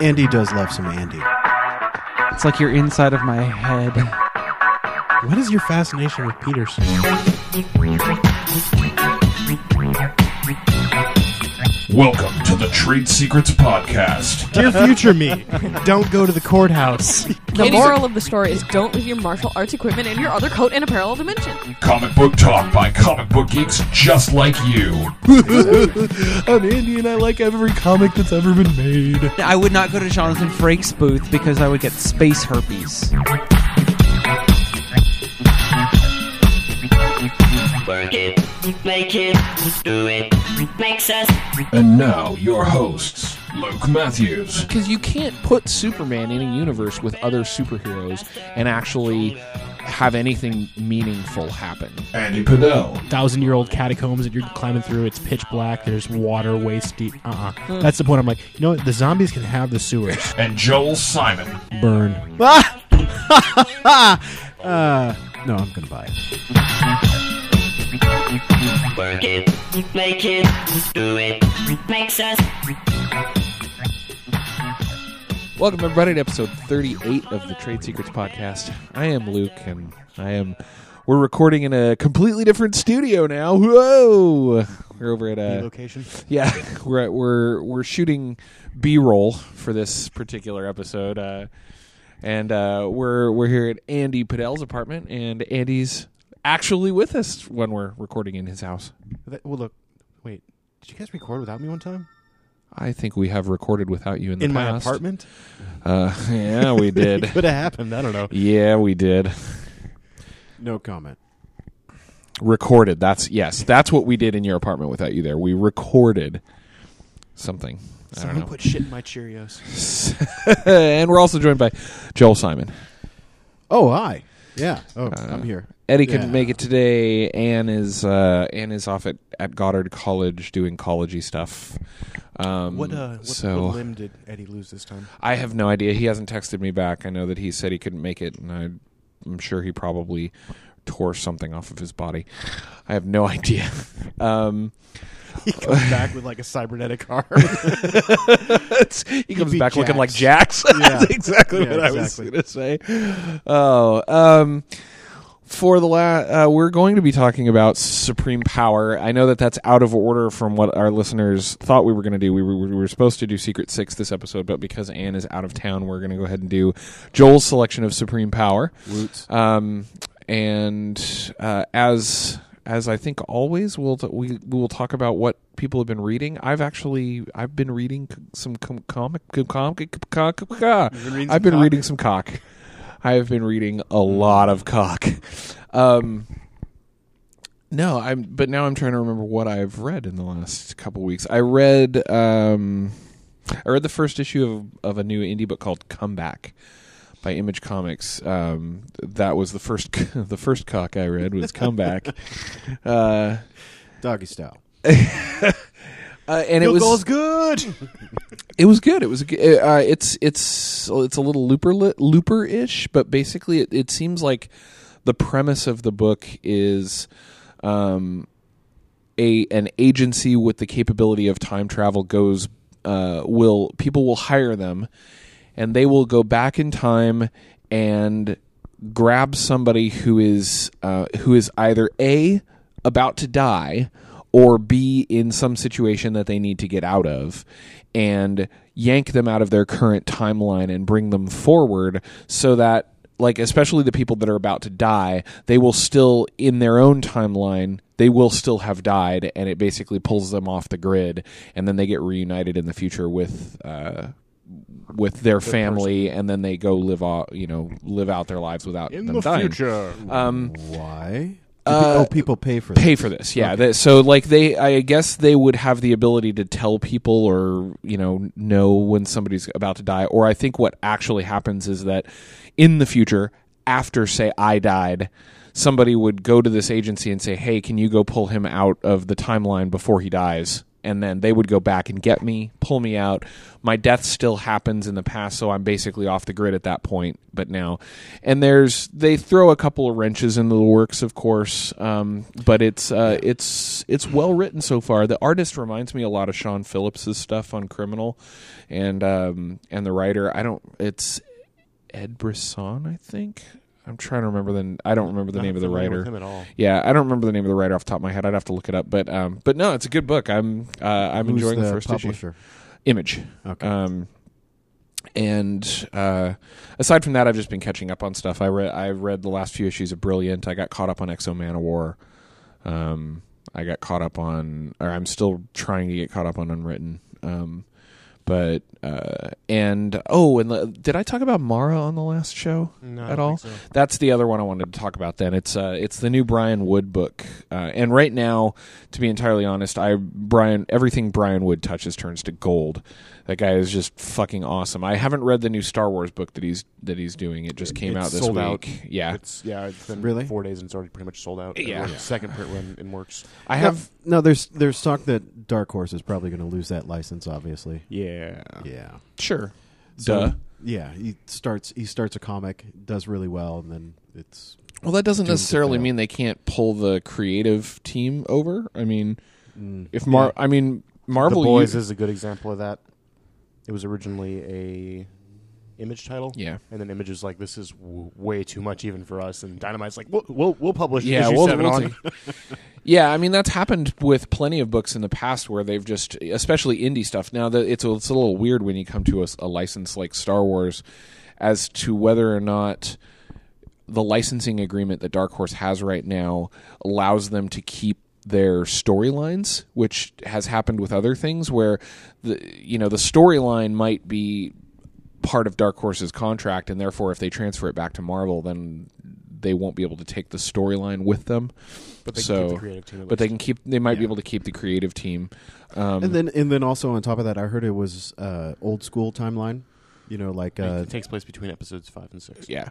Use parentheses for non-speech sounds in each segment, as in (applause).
Andy does love some Andy. It's like you're inside of my head. What is your fascination with Peterson? Welcome to the Trade Secrets Podcast. Dear future me, don't go to the courthouse. The moral of the story is don't leave your martial arts equipment in your other coat in a parallel dimension. Comic book talk by comic book geeks just like you. (laughs) I'm Indian. I like every comic that's ever been made. I would not go to Jonathan Frakes' booth because I would get space herpes. Work it, make it, do it, makes us And now, your hosts, Luke Matthews, because you can't put Superman in a universe with other superheroes and actually have anything meaningful happen. Andy Padell, thousand year old catacombs that you're climbing through. It's pitch black. There's water waist deep. Uh uh That's the point. I'm like, you know what? The zombies can have the sewers. and Joel Simon. Burn. (laughs) (laughs) Uh, no, I'm gonna buy it. Work it, make it, do it, makes us Welcome, everybody, to episode 38 of the Trade Secrets Podcast. I am Luke, and I am. We're recording in a completely different studio now. Whoa! We're over at a Location. yeah. (laughs) We're at, we're we're shooting B-roll for this particular episode, uh, and uh, we're we're here at Andy Padell's apartment, and Andy's actually with us when we're recording in his house. That- well, look. Wait. Did you guys record without me one time I think we have recorded without you in the in my apartment? Uh, (laughs) yeah, we did. (laughs) Could have happened. I don't know. yeah, we did. No comment. recorded. That's yes, that's what we did in your apartment without you there. We recorded something. I Someone don't know. put shit in my Cheerios. (laughs) and we're also joined by Joel Simon. Oh, hi. Yeah. Oh, Uh, I'm here. Eddie couldn't Yeah. make it today. Anne is uh, Anne is off at, at Goddard College doing collegey stuff. Um, What, uh, what, so what limb did Eddie lose this time? I have no idea. He hasn't texted me back. I know that he said he couldn't make it, and I, I'm sure he probably tore something off of his body. I have no (laughs) idea. Um, (laughs) He comes (laughs) back with like a cybernetic arm. It's- he comes back looking like Jax. Jax. Yeah. That's exactly Yeah, what I was going to say. Oh, um, for the last, uh, we're going to be talking about supreme power. I know that that's out of order from what our listeners thought we were going to do. We were, we were supposed to do Secret Six this episode, but because Anne is out of town, we're going to go ahead and do Joel's selection of supreme power. Roots. Um, and uh, as as I think always, we'll t- we we will talk about what people have been reading. I've actually I've been reading c- some com- comic com- comic cock. been reading I've been reading some cock. I have been reading a lot of cock. Um, no, I'm but now I'm trying to remember what I've read in the last couple weeks. I read um, I read the first issue of of a new indie book called Comeback by Image Comics. Um, that was the first (laughs) the first cock I read was Comeback. (laughs) uh, Doggy style. (laughs) uh, and it was goal is good. (laughs) it was good. It was uh, it's it's it's a little looper looper ish, but basically it, it seems like the premise of the book is um, a an agency with the capability of time travel goes uh, will people will hire them and they will go back in time and grab somebody who is uh, who is either a about to die or b in some situation that they need to get out of and yank them out of their current timeline and bring them forward so that like especially the people that are about to die they will still in their own timeline they will still have died and it basically pulls them off the grid and then they get reunited in the future with uh, with their family and then they go live out you know live out their lives without In them the dying future. um Why? Uh, oh, people pay for that. pay for this yeah. That- so like they i guess they would have the ability to tell people or you know know when somebody's about to die. Or i think what actually happens is that in the future after say i died somebody would go to this agency and say hey can you go pull him out of the timeline before he dies and then they would go back and get me, pull me out. My death still happens in the past, so I'm basically off the grid at that point. But now, and there's they throw a couple of wrenches into the works, of course, um, but it's uh, it's it's well written so far. The artist reminds me a lot of Sean Phillips's stuff on Criminal, and um, and the writer I don't it's Ed Brisson, I think. I'm trying to remember the. I don't remember the Not name of the writer. him at all. Yeah, I don't remember the name of the writer off the top of my head. I'd have to look it up. But um, but no, it's a good book. I'm uh, I'm Who's enjoying the, first issue. Image. Okay. Um, and uh, aside from that, I've just been catching up on stuff. I read I read the last few issues of Brilliant. I got caught up on X-O Manowar. Um, I got caught up on, or I'm still trying to get caught up on Unwritten. Um, but uh, and oh, and the, did I talk about Mara on the last show No, at all? so. That's the other one I wanted to talk about. Then it's uh, it's the new Brian Wood book, uh, and right now, to be entirely honest, I Brian everything Brian Wood touches turns to gold. That guy is just fucking awesome. I haven't read the new Star Wars book that he's that he's doing. It just came It's out this sold week. out. Yeah, It's yeah, it's been Really? four days and it's already pretty much sold out. Yeah. The second print run in works. I have. No, there's there's talk that Dark Horse is probably going to lose that license. Obviously, Yeah, yeah, Sure. So, Duh. Yeah, he starts he starts a comic, does really well, and then it's Well, that doesn't necessarily mean they can't pull the creative team over. I mean, mm, if Mar, yeah. I mean Marvel. The Boys u- is a good example of that. It was originally a image title. yeah. And then Image is like, this is w- way too much even for us. And Dynamite's like, we'll we'll, we'll publish Yeah, we'll- seven we'll on. (laughs) Yeah, I mean that's happened with plenty of books in the past where they've just, especially indie stuff. Now that it's a, it's a little weird when you come to a license like Star Wars, as to whether or not the licensing agreement that Dark Horse has right now allows them to keep their storylines, which has happened with other things where the you know the storyline might be part of Dark Horse's contract, and therefore if they transfer it back to Marvel, then they won't be able to take the storyline with them. But they so, can keep the creative team. but they can keep. They might be able to keep the creative team. Um, and then and then also on top of that, I heard it was uh, old school timeline. You know, like uh, it takes place between episodes five and six. yeah,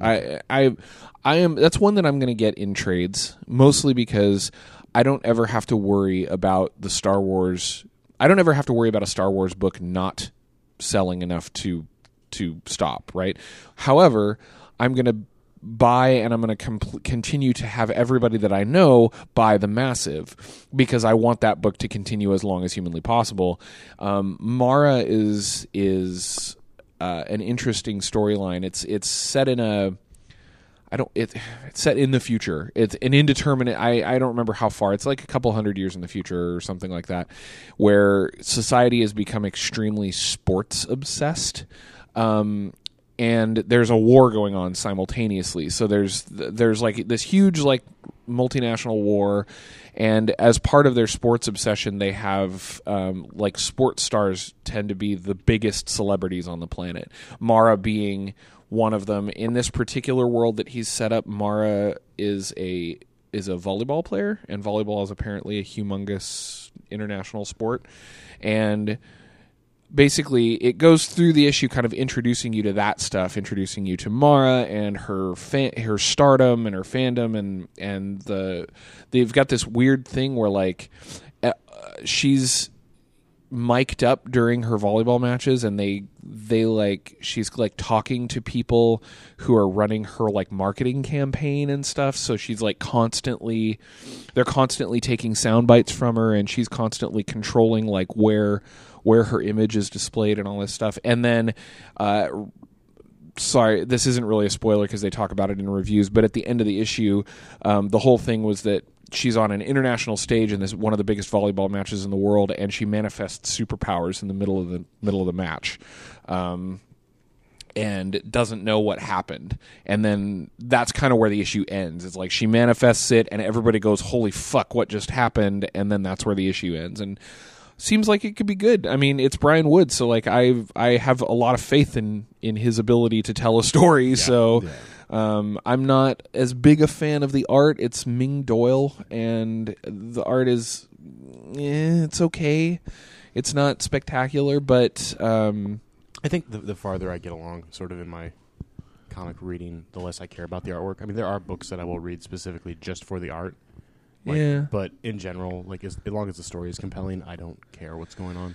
I I I am. That's one that I'm going to get in trades, mostly because I don't ever have to worry about the Star Wars. I don't ever have to worry about a Star Wars book not selling enough to to stop. Right. However, I'm going to buy and I'm going to continue to have everybody that I know buy the massive because I want that book to continue as long as humanly possible. Um, Mara is is uh, an interesting storyline. It's it's set in a I don't it it's set in the future. It's an indeterminate I, I don't remember how far. It's like a couple hundred years in the future or something like that where society has become extremely sports obsessed. Um and there's a war going on simultaneously. So there's there's like this huge like multinational war, and as part of their sports obsession, they have um, like sports stars tend to be the biggest celebrities on the planet. Mara being one of them. In this particular world that he's set up, Mara is a is a volleyball player, and volleyball is apparently a humongous international sport, and basically it goes through the issue kind of introducing you to that stuff introducing you to Mara and her fan, her stardom and her fandom and and the they've got this weird thing where like uh, she's mic'd up during her volleyball matches and they they like she's like talking to people who are running her like marketing campaign and stuff so she's like constantly they're constantly taking sound bites from her and she's constantly controlling like where where her image is displayed and all this stuff and then uh sorry, this isn't really a spoiler because they talk about it in reviews. But at the end of the issue, um, the whole thing was that she's on an international stage in this one of the biggest volleyball matches in the world, and she manifests superpowers in the middle of the middle of the match. Um, and doesn't know what happened. And then that's kind of where the issue ends. It's like she manifests it and everybody goes, "Holy fuck, what just happened?" And then that's where the issue ends. And seems like it could be good. I mean, it's Brian Wood, so like I I have a lot of faith in in his ability to tell a story. so um, I'm not as big a fan of the art. It's Ming Doyle, and the art is eh, it's okay. It's not spectacular, but um, I think the, the farther I get along, sort of in my comic reading, the less I care about the artwork. I mean, there are books that I will read specifically just for the art, Like, Yeah. But in general, like as, as long as the story is compelling, I don't care what's going on.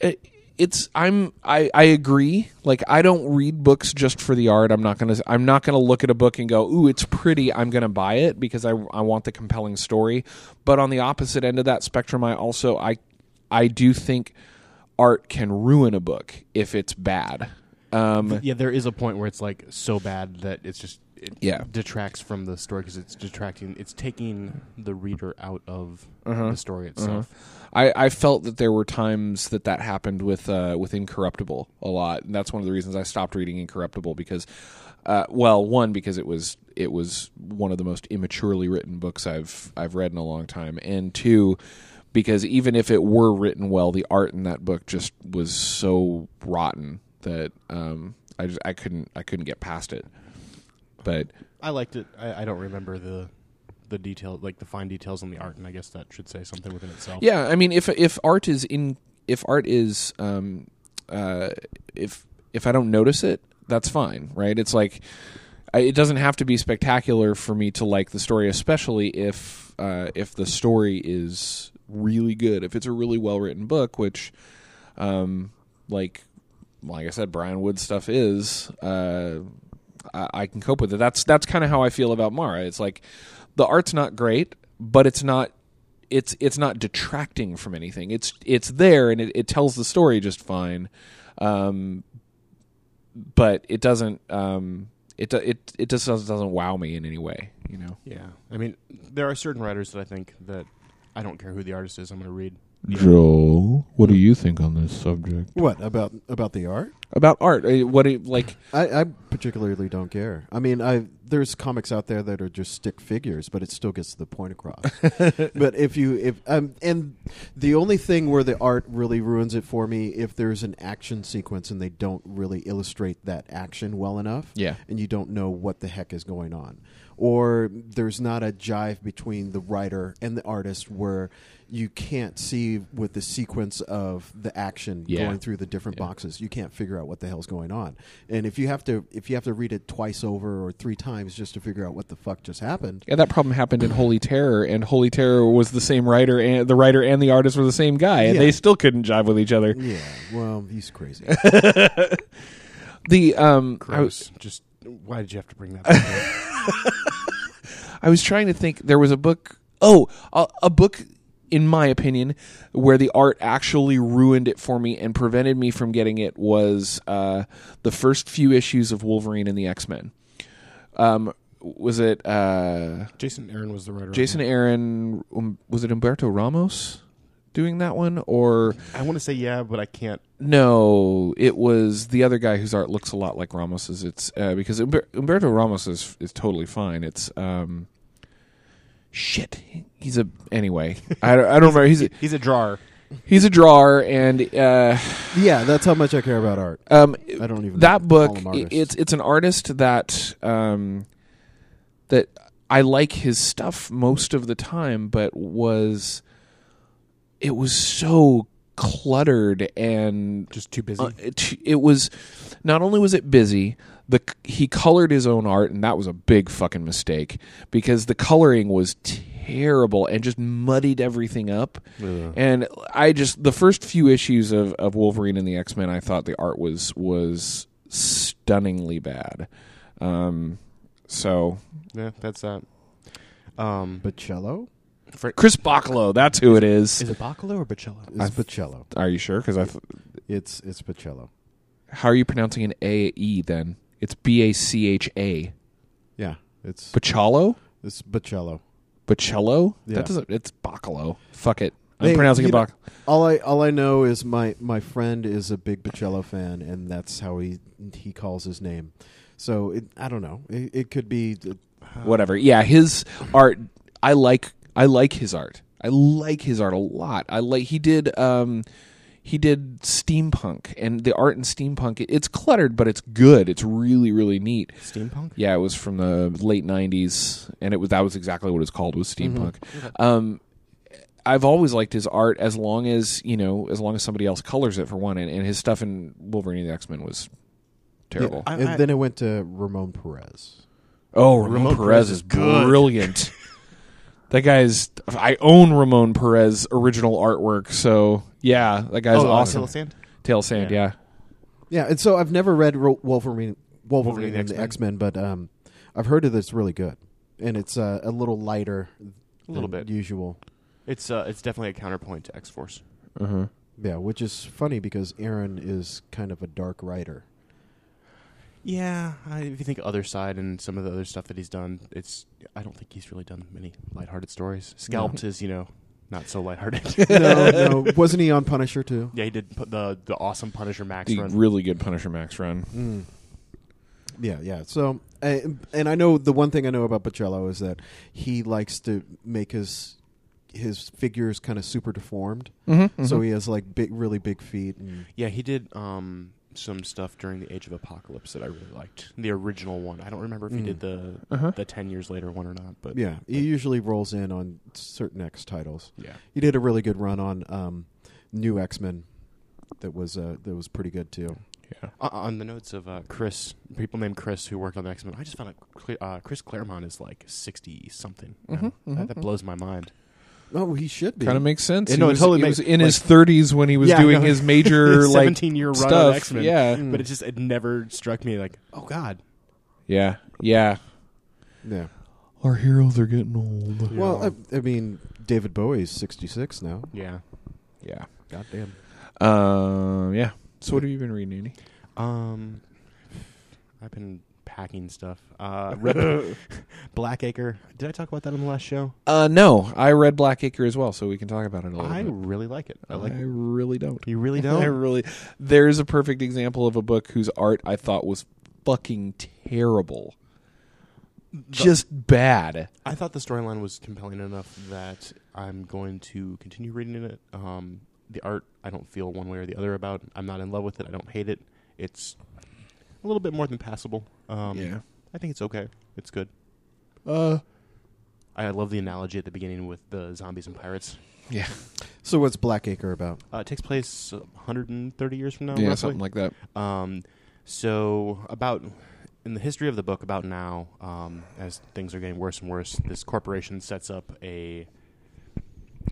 it, it's I'm I, I agree. Like I don't read books just for the art. I'm not gonna I'm not gonna look at a book and go, ooh, it's pretty. I'm gonna buy it because I I want the compelling story. But on the opposite end of that spectrum, I also I I do think art can ruin a book if it's bad. Um, yeah, there is a point where it's like so bad that it's just it Yeah. detracts from the story because it's detracting. It's taking the reader out of Uh-huh. the story itself. I, I felt that there were times that that happened with uh, with Incorruptible a lot, and that's one of the reasons I stopped reading Incorruptible because, uh, well, one because it was it was one of the most immaturely written books I've I've read in a long time, and two because even if it were written well, the art in that book just was so rotten that um, I just I couldn't I couldn't get past it. But I liked it. I, I don't remember the the detail, like the fine details on the art, and I guess that should say something within itself. Yeah, I mean, if if art is in, if art is, um, uh, if if I don't notice it, that's fine, right? It's like I, it doesn't have to be spectacular for me to like the story, especially if uh, if the story is really good. If it's a really well written book, which, um, like like I said, Brian Wood stuff is. Uh, I, I can cope with it. That's that's kind of how I feel about Mara. It's like the art's not great, but it's not it's it's not detracting from anything. It's it's there and it, it tells the story just fine, um, but it doesn't um, it it it just doesn't, doesn't wow me in any way. You know. Yeah, I mean, there are certain writers that I think that I don't care who the artist is. I'm going to read. Joel, what do you think on this subject? What about about the art? About art, uh, what it, like I, I particularly don't care. I mean, I there's comics out there that are just stick figures, but it still gets the point across. (laughs) but if you if um and the only thing where the art really ruins it for me if there's an action sequence and they don't really illustrate that action well enough. Yeah. And you don't know what the heck is going on. Or there's not a jive between the writer and the artist where you can't see with the sequence of the action Yeah. going through the different Yeah. boxes. You can't figure out what the hell's going on. And if you have to if you have to read it twice over or three times just to figure out what the fuck just happened. yeah, that problem happened in Holy Terror, and Holy Terror was the same writer, and the writer and the artist were the same guy, and Yeah. they still couldn't jive with each other. Yeah, well, he's crazy. (laughs) The um, I was Just why did you have to bring that? up? (laughs) I was trying to think. There was a book. Oh, a, a book, in my opinion, where the art actually ruined it for me and prevented me from getting it was uh, the first few issues of Wolverine and the X Men. Um, was it uh, Jason Aaron was the writer. Jason. Aaron? Um, was it Umberto Ramos doing that one, or I want to say yeah, but I can't. no? It was the other guy whose art looks a lot like Ramos's. It's uh, because Umber- Umberto Ramos is is totally fine. It's um, shit. He's a anyway. I don't, I don't remember. He's a, He's a drawer. he's a drawer, and uh, yeah, that's how much I care about art. um, I don't even that call book. him i- artists. It's it's an artist that um, that I like his stuff most of the time, but was it was so cluttered and Just too busy. uh, it, it was not only was it busy the he colored his own art and that was a big fucking mistake because the coloring was terrible and just muddied everything up and i just the first few issues of, of wolverine and the x-men i thought the art was was stunningly bad um so yeah, that's that. Um, But cello chris Boccolo, that's who it is is it Bacalo or Bocello? is Pacello. are you sure because i th- It's it's Pacello. how are you pronouncing an a e then it's b-a-c-h-a Yeah, it's Bacalo? it's Pacello. Bacello? Yeah. That doesn't. It's Bacalo. Fuck it. I'm They- pronouncing you it know, Bac. All I all I know is my my friend is a big Pacello fan, and that's how he he calls his name. So it, I don't know. It, it could be. Whatever. Yeah, his art. I like. I like his art. I like his art a lot. I like. He did. Um, he did steampunk, and the art in steampunk. It, it's cluttered, but it's good. It's really, really neat. Steampunk. Yeah, it was from the late '90s, and it was that was exactly what it's called was steampunk. Um, I've always liked his art as long as you know, as long as somebody else colors it for one. And, and his stuff in Wolverine and the X Men was terrible. I- and I- then it went to Ramon Perez. oh, Ramon, Ramon Perez Perez is is good. brilliant. (laughs) That guy's. I own Ramon Perez original artwork, so yeah, that guy's oh, uh, awesome. Tail Sand? Tail Sand, Yeah. yeah. Yeah, and so I've never read Ro- Wolverine, Wolverine, Wolverine and the X-Men. X Men, but um, I've heard that it's really good, and it's uh, a little lighter, A little than bit. usual. It's uh, it's definitely a counterpoint to X Force. Uh-huh. Yeah, which is funny because Aaron is kind of a dark writer. Yeah, I, if you think Other Side and some of the other stuff that he's done, it's I don't think he's really done many lighthearted stories. Scalped is you know not so lighthearted. (laughs) no, no, wasn't he on Punisher too? yeah, he did put the the awesome Punisher Max The run. really good Punisher Max run. Mm. Yeah, yeah. So, uh, and I know the one thing I know about Bocello is that he likes to make his his figures kind of super deformed. Mm-hmm, So he has like big, really big feet. And, yeah, he did um, some stuff during the Age of Apocalypse that I really liked. The original one. I don't remember if he Mm. did the Uh-huh. the ten years later one or not, but yeah, he usually rolls in on certain X titles. yeah. He did a really good run on um, New X Men. That was uh, that was pretty good too. yeah. Uh, on the notes of uh, Chris, people named Chris who worked on the X Men, I just found out Cle- uh, Chris Claremont is like sixty something. now. Mhm, mhm, that, that blows my mind. Oh, he should be. Kind of makes sense. Yeah, he no, it was, totally he makes- was in like- his 30s when he was Yeah, doing no. his (laughs) major like seventeen year run stuff. X Men. Yeah, Mm. but it just it never struck me like, oh god, yeah, yeah. Yeah. Our heroes are getting old. Well, I, I mean, David Bowie's sixty six now. yeah. Yeah. Goddamn. Um. Yeah. So what have you been reading, Andy? Um, I've been packing stuff. Uh, (laughs) read (laughs) Blackacre. Did I talk about that on the last show? Uh, no, I read Blackacre as well, so we can talk about it a little bit. I bit. really like it. I like. I it. really don't. You really (laughs) don't. I really. There's a perfect example of a book whose art I thought was fucking terrible. Just bad. I thought the storyline was compelling enough that I'm going to continue reading it. Um, the art, I don't feel one way or the other about. I'm not in love with it. I don't hate it. It's a little bit more than passable. Um, yeah. I think it's okay. It's good. Uh, I love the analogy at the beginning with the zombies and pirates. Yeah. (laughs) So what's Blackacre about? Uh, it takes place uh, 130 years from now. yeah. roughly. Something like that. Um, so about in the history of the book, about now, um, as things are getting worse and worse, this corporation sets up a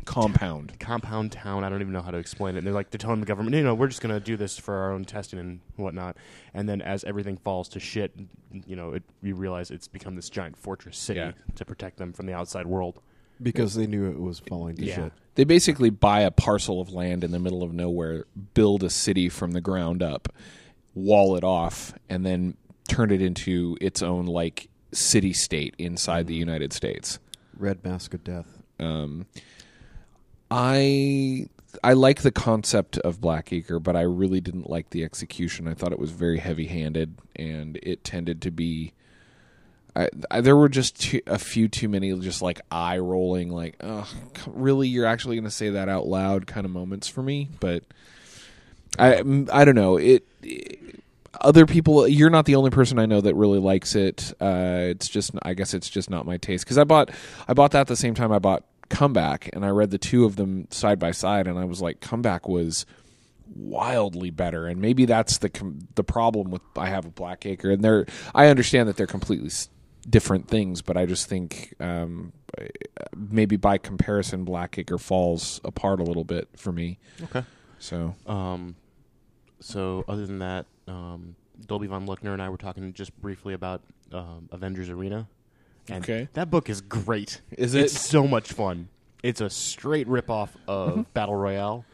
Compound. compound town. I don't even know how to explain it. And they're like, they're telling the government, you know, we're just going to do this for our own testing and whatnot. And then as everything falls to shit, you know, it, you realize it's become this giant fortress city Yeah. to protect them from the outside world. Because they knew it was falling to Yeah. shit. They basically buy a parcel of land in the middle of nowhere, build a city from the ground up, wall it off, and then turn it into its own like city state inside the United States. Red Mask of Death. Um, I I like the concept of Black Blackacre, but I really didn't like the execution. I thought it was very heavy-handed, and it tended to be. I, I, there were just too, a few too many just like eye rolling, like, oh, really? You're actually going to say that out loud kind of moments for me. But I, I don't know. It, it- other people, you're not the only person I know that really likes it. Uh, it's just, I guess it's just not my taste. Because I bought, I bought that at the same time I bought Comeback, and I read the two of them side by side, and I was like, Comeback was wildly better and maybe that's the com- the problem with I have a black acre and they're I understand that they're completely s- different things but I just think um, maybe by comparison Blackacre falls apart a little bit for me Okay. so Um, so other than that, um, Dolby Von Luckner and I were talking just briefly about um, Avengers Arena. And Okay. That book is great. Is it? It's so much fun. It's a straight ripoff of Mm-hmm. Battle Royale.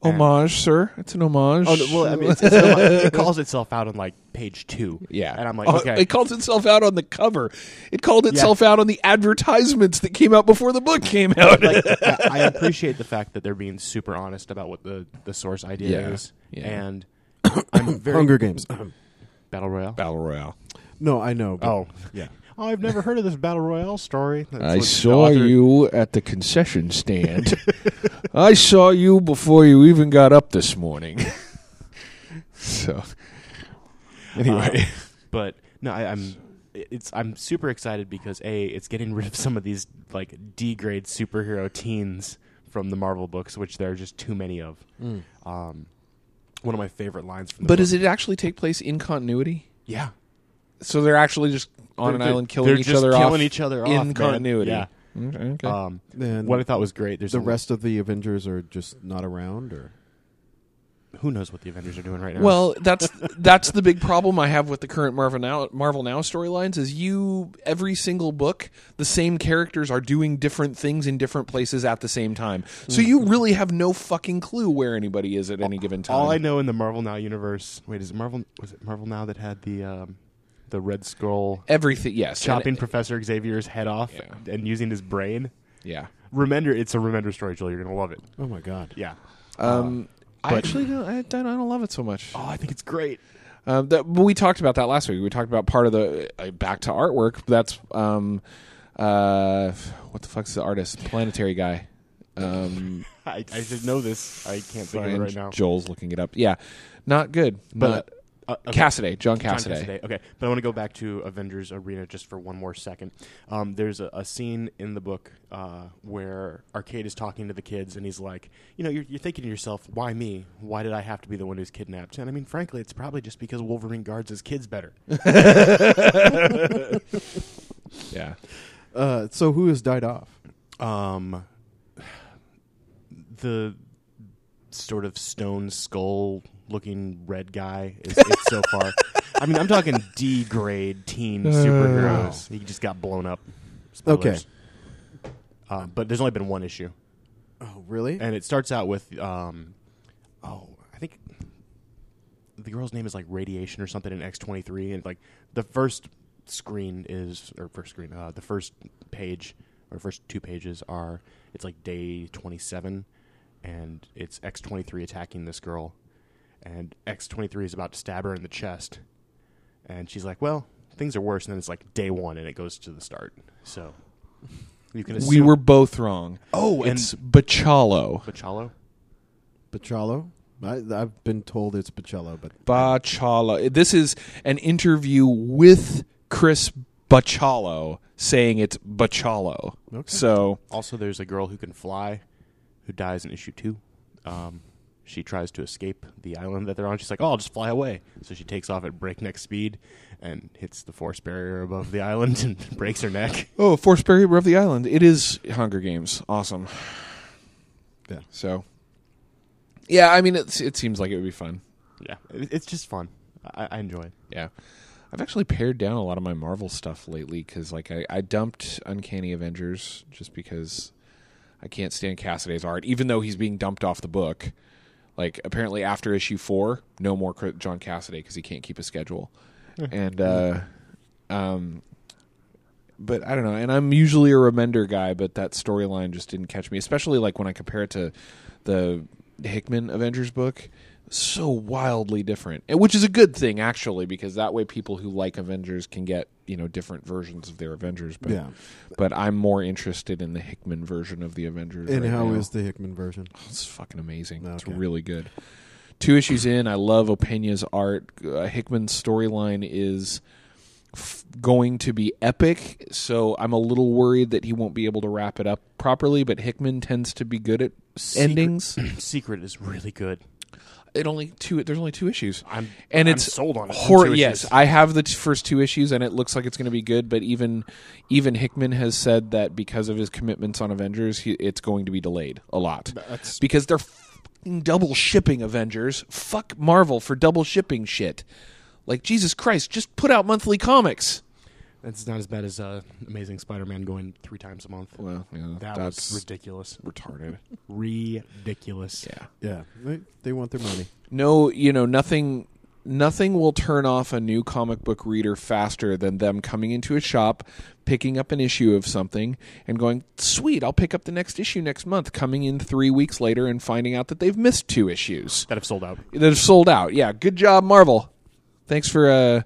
And- homage sir it's an homage Oh, well, I mean, it's, it's homage. it (laughs) calls itself out on like page two. yeah and I'm like, Oh, okay, it calls itself out on the cover it called itself out on the advertisements that came out before the book came out like, (laughs) I, I appreciate the fact that they're being super honest about what the, the source idea Yeah, is, yeah. and (coughs) I'm very Hunger Games. (coughs) Battle Royale. Battle Royale no, I know. But Oh, yeah. I've never heard of this Battle Royale story. That's I saw author- you at the concession stand. (laughs) I saw you before you even got up this morning. (laughs) so, anyway, but no, I, I'm it's I'm super excited because a it's getting rid of some of these like D grade superhero teens from the Marvel books, which there are just too many of. Um, one of my favorite lines from the but book. does it actually take place in continuity? yeah So they're actually just on They're- an they're- island killing they're each just other killing off each other in man. continuity. Yeah. Okay. okay. Um, And what I thought was great. There's the a- rest of the Avengers are just not around, or Who knows what the Avengers are doing right now? Well, that's (laughs) that's the big problem I have with the current Marvel now Marvel Now storylines is you every single book the same characters are doing different things in different places at the same time. So you really have no fucking clue where anybody is at any given time. all I know in the Marvel Now universe. Wait, is it Marvel? Was it Marvel Now that had the um, the Red Skull everything yes. chopping And- Professor Xavier's head off Yeah. and using his brain? yeah. Remender, it's a Remender story, Joel. You're gonna love it. oh my god, Yeah. Um I actually don't I, don't I don't love it so much. Oh, I think it's great. Um, that, but we talked about that last week. We talked about part of the uh, back to artwork. That's um, uh, what the fuck's the artist? Planetary guy. Um, (laughs) I, I should know this. I can't think of it right now. Joel's looking it up. Yeah, not good. But, Not- uh, okay. Cassaday, John John Cassidy. Cassaday. Okay, but I want to go back to Avengers Arena just for one more second. Um, there's a, a scene in the book uh, where Arcade is talking to the kids, and he's like, "You know, you're, you're thinking to yourself, why me? Why did I have to be the one who's kidnapped?" And I mean, frankly, it's probably just because Wolverine guards his kids better. (laughs) (laughs) Yeah, Uh, so who has died off? um, the sort of stone skull looking red guy is it so far. I mean, I'm talking D grade teen superheroes. He just got blown up. Spoilers. Uh, but there's only been one issue, Oh, really? and it starts out with, um, oh, I think the girl's name is like Radiation or something in X23, and like the first screen is or first screen, uh, the first page or first two pages are it's like day 27, and it's X23 attacking this girl, and X23 is about to stab her in the chest, and she's like, well. Things are worse, and then it's like day one, and it goes to the start. So you can assume we were both wrong. Oh, and- it's Bachalo. Bachalo. Bachallo? I, I've been told it's Bachello, but Bachalo. This is an interview with Chris Bachalo saying it's Bachalo. Okay. So Also, there's a girl who can fly, who dies in issue two. Um, she tries to escape the island that they're on. She's like, "Oh, I'll just fly away." So she takes off at breakneck speed and hits the force barrier above the (laughs) island and (laughs) breaks her neck. Oh, Force Barrier of the Island. It is Hunger Games. Awesome. Yeah. So, yeah, I mean, it's, it seems like it would be fun. Yeah, it, it's just fun. I, I enjoy it. Yeah. I've actually pared down a lot of my Marvel stuff lately because, like, I, I dumped Uncanny Avengers just because I can't stand Cassaday's art, even though he's being dumped off the book. Like, apparently, after issue four, no more John Cassaday because he can't keep a schedule. and, uh, um, but I don't know. And I'm usually a Remender guy, but that storyline just didn't catch me, especially like when I compare it to the Hickman Avengers book. So wildly different, which is a good thing actually, because that way people who like Avengers can get you know different versions of their Avengers. But Yeah. but I'm more interested in the Hickman version of the Avengers. and right how is now. the Hickman version? It's fucking amazing. It's really good. Two issues in, I love Opena's art. Uh, Hickman's storyline is f- going to be epic, so I'm a little worried that he won't be able to wrap it up properly. But Hickman tends to be good at endings. (clears throat) Secret is really good. It only two. There's only two issues. I'm and I'm it's sold on it. Hor- yes. I have the t- first two issues, and it looks like it's going to be good. But even even Hickman has said that because of his commitments on Avengers, he, it's going to be delayed a lot That's because they're f***ing double shipping Avengers. Fuck Marvel for double shipping shit. Like Jesus Christ, just put out monthly comics. That's not as bad as uh, Amazing Spider-Man going three times a month. Well, yeah, That that's was ridiculous. retarded. Ridiculous. Yeah. Yeah, they, they want their money. no you know nothing nothing will turn off a new comic book reader faster than them coming into a shop picking up an issue of something and going sweet i'll pick up the next issue next month coming in three weeks later and finding out that they've missed two issues That have sold out. that have sold out yeah good job marvel thanks for uh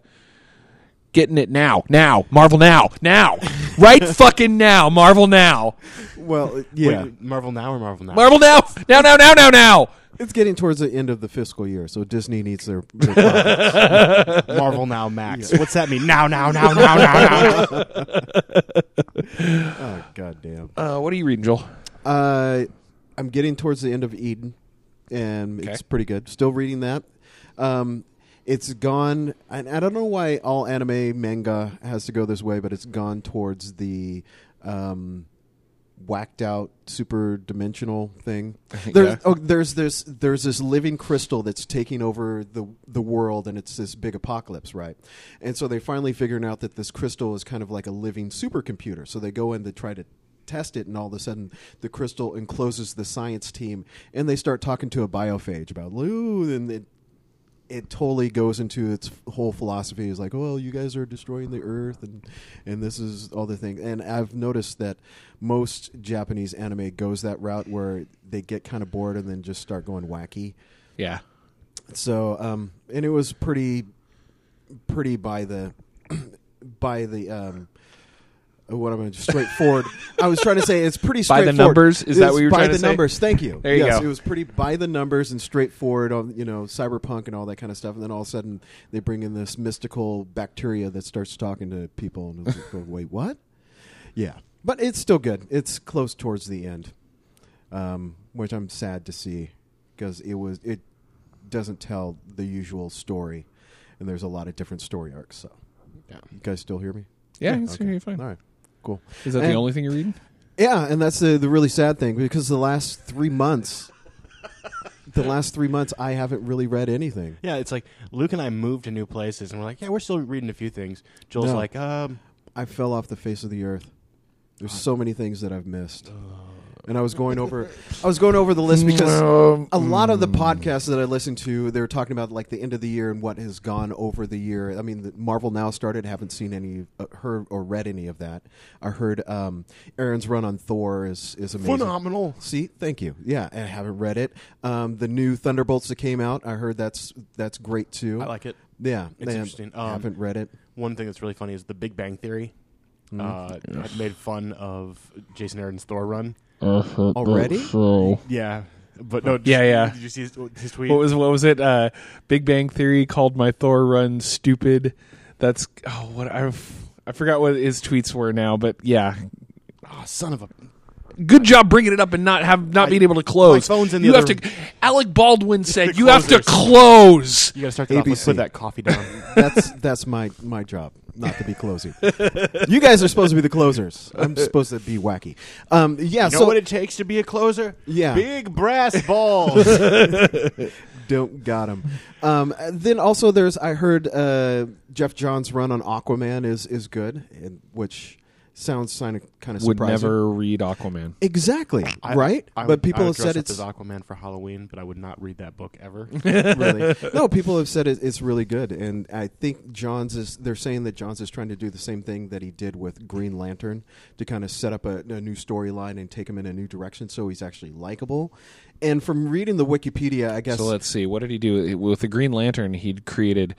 getting it now now marvel now now right (laughs) fucking now marvel now Well, yeah, Wait, Marvel now or Marvel now? marvel now now now now now now it's getting towards the end of the fiscal year, so Disney needs their. their (laughs) profits. Marvel now Max. What's that mean? Now, now, now, now, now, now. (laughs) oh god damn! uh what are you reading joel Uh, I'm getting towards the end of Eden, and Okay. it's pretty good. Still reading that. Um, it's gone, and I don't know why all anime manga has to go this way, but it's gone towards the um, whacked out super dimensional thing. (laughs) There's Yeah. oh, there's this there's this living crystal that's taking over the the world, and it's this big apocalypse, right? And so they finally figuring out that this crystal is kind of like a living supercomputer. So they go in to try to test it, and all of a sudden the crystal encloses the science team, and they start talking to a biophage about Lou, and it it totally goes into its whole philosophy is like, oh, well, you guys are destroying the earth, and and this is all the thing. And I've noticed that most Japanese anime goes that route where they get kind of bored and then just start going wacky. Yeah. So, um, and it was pretty, pretty by the, (clears throat) by the, um, what am I going to do? straightforward? I was trying to say it's pretty (laughs) By the straightforward. numbers? Is that what you were by trying the to say? numbers? Thank you. There you yes, go. it was pretty by the numbers and straightforward on you know cyberpunk and all that kind of stuff. And then all of a sudden they bring in this mystical bacteria that starts talking to people and it's like, wait, what? Yeah, but it's still good. It's close towards the end, um, which I'm sad to see because it was it doesn't tell the usual story, and there's a lot of different story arcs. So, Yeah. you guys still hear me? Yeah, I can still hear you fine. All right, cool. Is that And- the only thing you're reading? Yeah, and that's the the really sad thing because the last three months, (laughs) the last three months, I haven't really read anything. Yeah, it's like Luke and I moved to new places, and we're like, yeah, we're still reading a few things. Joel's No. like, um, I fell off the face of the earth. There's so many things that I've missed. And I was going over I was going over the list because a lot of the podcasts that I listen to, they were talking about like the end of the year and what has gone over the year. I mean, the Marvel now started. Haven't seen any, uh, heard or read any of that. I heard um, Aaron's run on Thor is is amazing. phenomenal. See, thank you. Yeah, I haven't read it. Um, the new Thunderbolts that came out, I heard that's that's great too. I like it. Yeah, It's man, interesting. Um, haven't read it. One thing that's really funny is The Big Bang Theory. Uh, had made fun of Jason Aaron's Thor run. Already? Yeah, but no. Yeah, yeah. Did you see his, his tweet? What was what was it? Uh, Big Bang Theory called my Thor run stupid. That's oh what I I forgot what his tweets were now, but yeah, oh, son of a. good job bringing it up and not have not My- being able to close. my phone's in the you other have to. Alec Baldwin (laughs) said you have to close. You got to start that off with put that coffee down. (laughs) That's that's my my job, not to be closing. you guys are supposed to be the closers. I'm supposed to be wacky. Um, yeah. you know so what it takes to be a closer? Yeah. big brass (laughs) balls. don't got him. Um, then also there's I heard uh, Geoff Johns' run on Aquaman is is good, and, which sounds kind of kind of Would surprising. never read Aquaman. exactly I- right, I but people I have would dress said up it's as Aquaman for Halloween, but I would not read that book ever. (laughs) really no. People have said it, it's really good, and I think Johns is. They're saying that Johns is trying to do the same thing that he did with Green Lantern to kind of set up a, a new storyline and take him in a new direction, so he's actually likable. And from reading the Wikipedia, I guess So let's see. What did he do with the Green Lantern? He'd created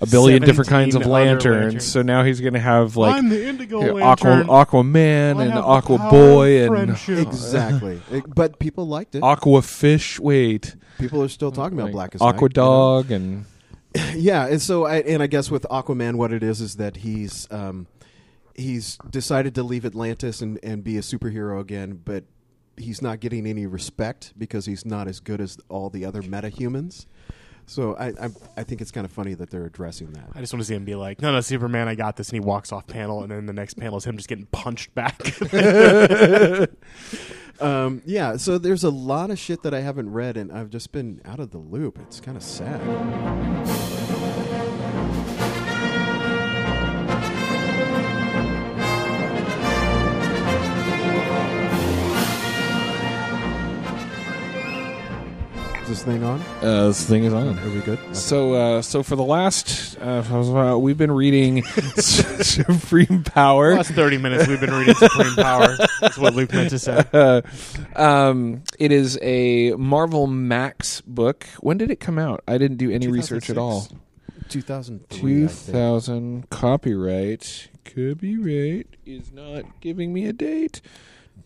a billion different kinds of lanterns. lanterns. So now he's going to have like I'm the Indigo uh, Lantern. Aqua, Aquaman I and have Aqua Boy and friendship. exactly. (laughs) It- but people liked it. Aqua Fish. Wait, People are still talking about Like Black as Aqua Night, you know? Dog and (laughs) yeah, and so I, and I guess with Aquaman, what it is is that he's um, he's decided to leave Atlantis and, and be a superhero again, but he's not getting any respect because he's not as good as all the other metahumans. So I I, I think it's kind of funny that they're addressing that. I just want to see him be like, "No, no, Superman, I got this," and he walks off panel, and then the next panel is him just getting punched back. (laughs) Um, yeah, so there's a lot of shit that I haven't read, and I've just been out of the loop. It's kind of sad. This thing on? uh, this thing is on. Are we good? So, uh, so for the last, uh, uh, we've been reading (laughs) Supreme Power. last thirty minutes, we've been reading Supreme Power. That's what Luke meant to say. Uh, (laughs) um, it is a Marvel Max book. When did it come out? I didn't do any research at all. 2003. Two I think. thousand copyright. Copyright is not giving me a date.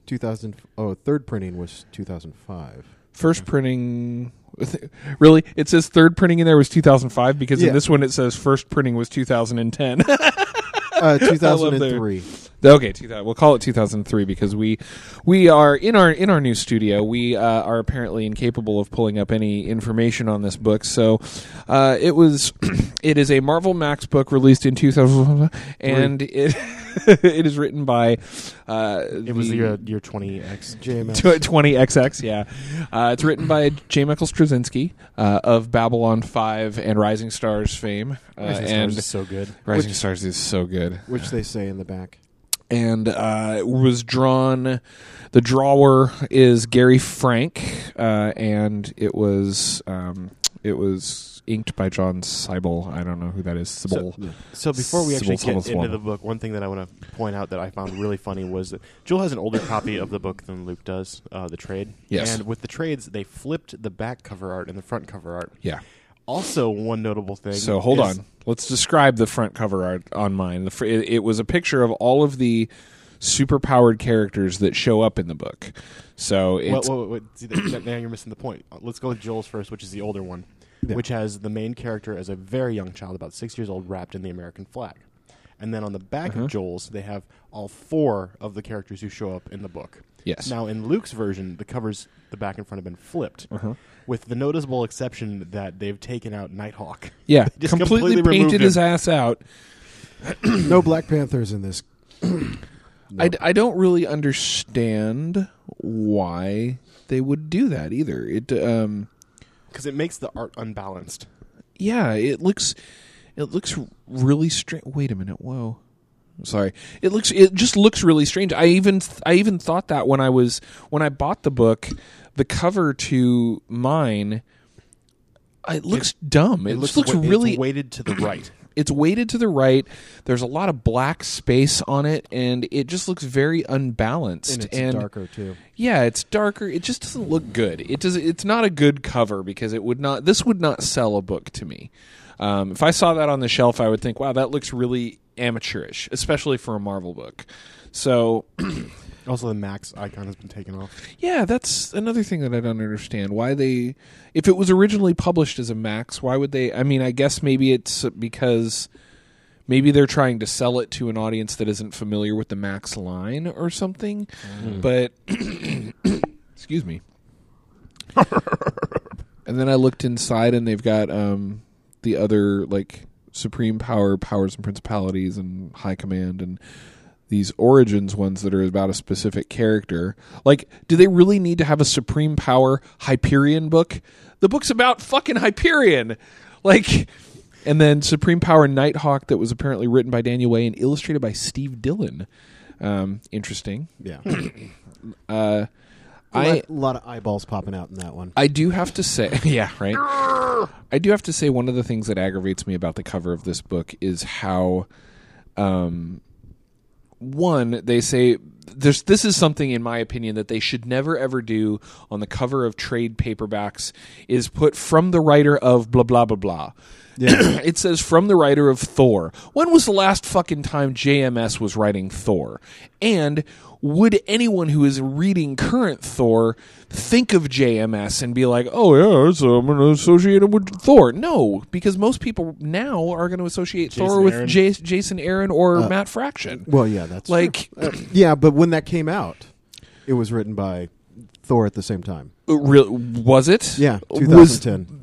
2000. Oh, third printing was 2005. First printing. (laughs) Really, it says third printing in there was 2005 because Yeah. in this one it says first printing was 2010. Uh, (laughs) 2003. Okay, 2000, we'll call it 2003 because we we are in our in our new studio. We uh, are apparently incapable of pulling up any information on this book. So uh, it was (clears throat) it is a Marvel Max book released in 2000 and it (laughs) it is written by. Uh, It was the- your your twenty X JMS. (laughs) Twenty XX, yeah. Uh, it's written by J. Michael Straczynski uh, of Babylon Five and Rising Stars fame, uh, Rising Stars and is so good. Rising Which- Stars is so good. Which they say in the back. And uh, was drawn. The drawer is Gary Frank, uh, and it was um, it was inked by John Sibal. I don't know who that is. Sibal. So before we actually Sybil, get Sybil, into the book, one thing that I want to point out that I found really funny was that Joel has an older copy of the book than Luke does, uh, the trade. Yes. And with the trades, they flipped the back cover art and the front cover art. yeah. Also, one notable thing. So hold is- on. Let's describe the front cover art on mine. The fr- it, it was a picture of all of the superpowered characters that show up in the book. So Well, it's wait, wait, wait. See, that, now you're missing the point. Uh, Let's go with Joel's first, which is the older one, Yeah. which has the main character as a very young child, about six years old, wrapped in the American flag. And then on the back Uh-huh. of Joel's, they have all four of the characters who show up in the book. yes. Now, in Luke's version, the covers, the back and front have been flipped, Uh-huh. With the noticeable exception that they've taken out Nighthawk. yeah, (laughs) just completely, completely removed painted him. his ass out. (clears throat) no Black Panthers in this. (clears throat) I, d- I don't really understand why they would do that either. It um Because it makes the art unbalanced. yeah, it looks it looks really strange. Wait a minute. Whoa. Sorry. It looks it just looks really strange. I even th- I even thought that when I was when I bought the book, the cover to mine it looks dumb. It, just looks wa- really it's weighted to the right. (clears throat) it's weighted to the right. There's a lot of black space on it, and it just looks very unbalanced. And it's and darker too. yeah, it's darker. It just doesn't look good. It does. It's not a good cover because it would not. This would not sell a book to me. Um, if I saw that on the shelf, I would think, "Wow, that looks really amateurish," especially for a Marvel book. So, (clears throat) Also, the Max icon has been taken off. yeah, that's another thing that I don't understand. Why they, if it was originally published as a Max, why would they? I mean, I guess maybe it's because maybe they're trying to sell it to an audience that isn't familiar with the Max line or something. But (coughs) excuse me. (laughs) and then I looked inside, and they've got um, the other like supreme power, powers and principalities, and high command, and these origins ones that are about a specific character. Like, do they really need to have a supreme power Hyperion book? The book's about fucking Hyperion. Like, and then Supreme Power Nighthawk that was apparently written by Daniel Way and illustrated by Steve Dillon. Um, interesting. Yeah. (clears throat) Uh, A I lot, lot of eyeballs popping out in that one. I do have to say, (laughs) yeah, right. I do have to say one of the things that aggravates me about the cover of this book is how, um, one they say there's this is something in my opinion that they should never ever do on the cover of trade paperbacks is put from the writer of blah blah blah blah. Yeah. (clears throat) it says from the writer of Thor. When was the last fucking time JMS was writing Thor? And would anyone who is reading current Thor think of JMS and be like, "Oh yeah, so I'm going to associate him with Thor"? No, because most people now are going to associate Jason Thor with Aaron. Jas- Jason Aaron or Uh, Matt Fraction. Well, yeah, that's Like, true. Uh, yeah, but when that came out, it was written by Thor at the same time. real was it? Yeah, Was 2010.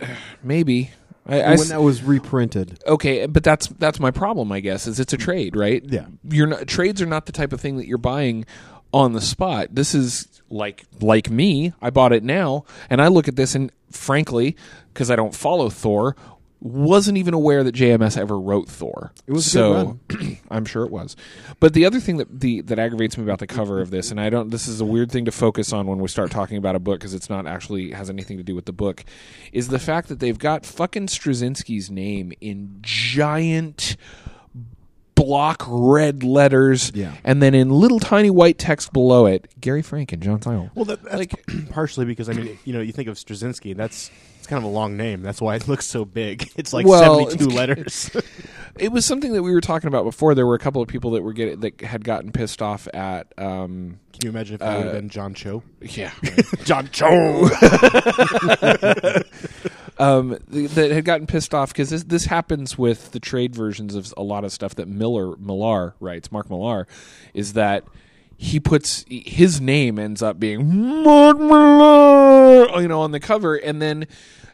(sighs) maybe. I, I when s- that was reprinted. okay, but that's that's my problem. I guess is it's a trade, right? Yeah. you're not trades are not the type of thing that you're buying on the spot. This is like like me. I bought it now, and I look at this and frankly, because I don't follow Thor, wasn't even aware that JMS ever wrote Thor. It was so. (clears throat) I'm sure it was. But the other thing that the that aggravates me about the cover of this, and I don't. This is a weird thing to focus on when we start talking about a book because it's not actually has anything to do with the book, is the fact that they've got fucking Straczynski's name in giant block red letters, Yeah. and then in little tiny white text below it, Gary Frank and Jon Sibal. Well, that, that's Like- (clears throat) partially because I mean, you know, you think of Straczynski. That's it's kind of a long name. That's why it looks so big. (laughs) It's like Well, seventy-two letters. It was something that we were talking about before. There were a couple of people that were getting that had gotten pissed off at. Um, Can you imagine if it would have Uh, been John Cho? yeah, (laughs) John Cho. (laughs) um, th- that had gotten pissed off because this this happens with the trade versions of a lot of stuff that Miller Millar writes. Mark Millar is that he puts his name ends up being Mark Millar, you know, on the cover, and then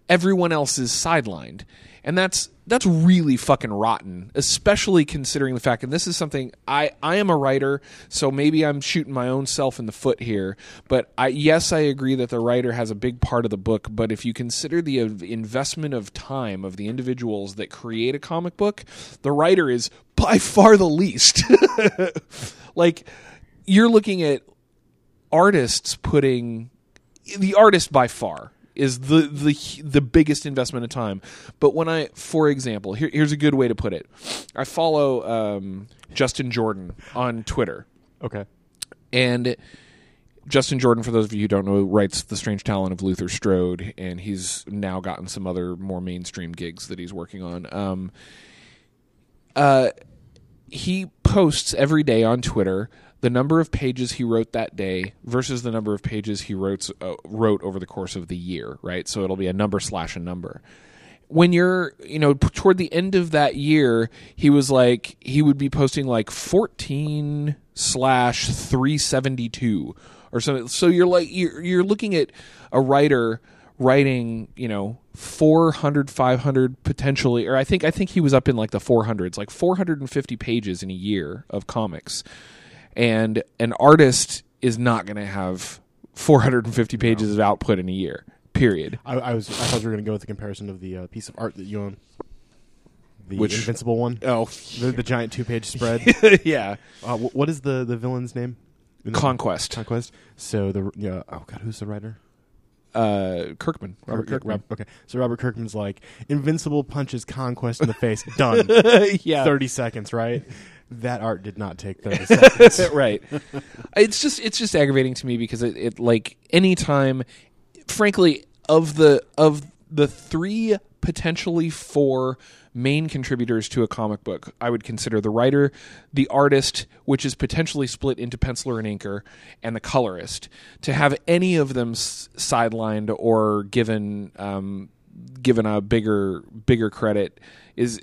everyone else is sidelined. And that's that's really fucking rotten, especially considering the fact and this is something I I am a writer, so maybe I'm shooting my own self in the foot here, but I yes, I agree that the writer has a big part of the book, but if you consider the investment of time of the individuals that create a comic book, the writer is by far the least. (laughs) like you're looking at artists putting the artist by far is the the the biggest investment of time. But when I, for example, here, here's a good way to put it. I follow um, Justin Jordan on Twitter, Okay. and Justin Jordan, for those of you who don't know, writes The Strange Talent of Luther Strode, and he's now gotten some other more mainstream gigs that he's working on. Um, uh, he posts every day on Twitter the number of pages he wrote that day versus the number of pages he wrote uh, wrote over the course of the year, right? So it'll be a number slash a number. When you're, you know, toward the end of that year, he was like he would be posting like 14 slash 372 or something. So you're like you're you're looking at a writer writing, you know, 400 500 potentially or I think I think he was up in like the 400s, like 450 pages in a year of comics and an artist is not going to have 450 pages of output in a year. Period. I, I was I thought you were going to go with the comparison of the uh, piece of art that you own. The Which- Invincible one. Oh, The, the giant two page spread. (laughs) yeah. uh, wh- what is the, the villain's name? In the- Conquest. Conquest. So the yeah. Oh god, who's the writer? Uh, Kirkman. Robert Yeah, Kirkman. Rob- okay, so Robert Kirkman's like Invincible punches Conquest in the face. Done. (laughs) yeah. Thirty seconds, right? That art did not take thirty (laughs) seconds. (laughs) right. It's just it's just aggravating to me because it, it like anytime frankly of the of the three potentially four main contributors to a comic book I would consider the writer, the artist, which is potentially split into penciler and inker, and the colorist. To have any of them s- sidelined or given um, given a bigger bigger credit is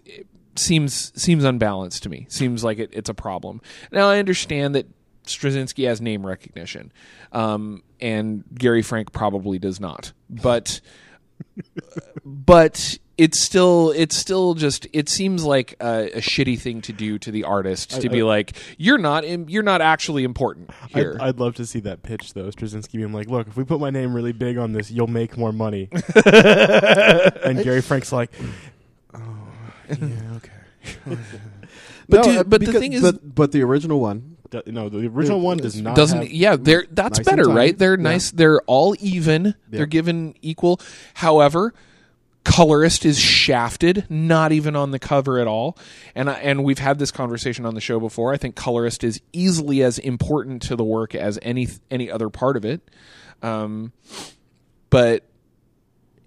seems seems unbalanced to me. Seems like it, it's a problem. Now I understand that Straczynski has name recognition, um, and Gary Frank probably does not. But (laughs) but it's still it's still just it seems like a, a shitty thing to do to the artist to be like you're not im- you're not actually important here. I'd, I'd love to see that pitch though. Straczynski being like, "Look, if we put my name really big on this, you'll make more money." (laughs) and Gary Frank's like, "Oh, yeah, (laughs) okay." But No, dude, uh, but the thing is- but but the original one, Do- no, the original one does not doesn't have- yeah they're that's nice better right? They're Yeah. nice they're all even they're given equal. However colorist is shafted not even on the cover at all. And I, and we've had this conversation on the show before. I think colorist is easily as important to the work as any any other part of it. Um but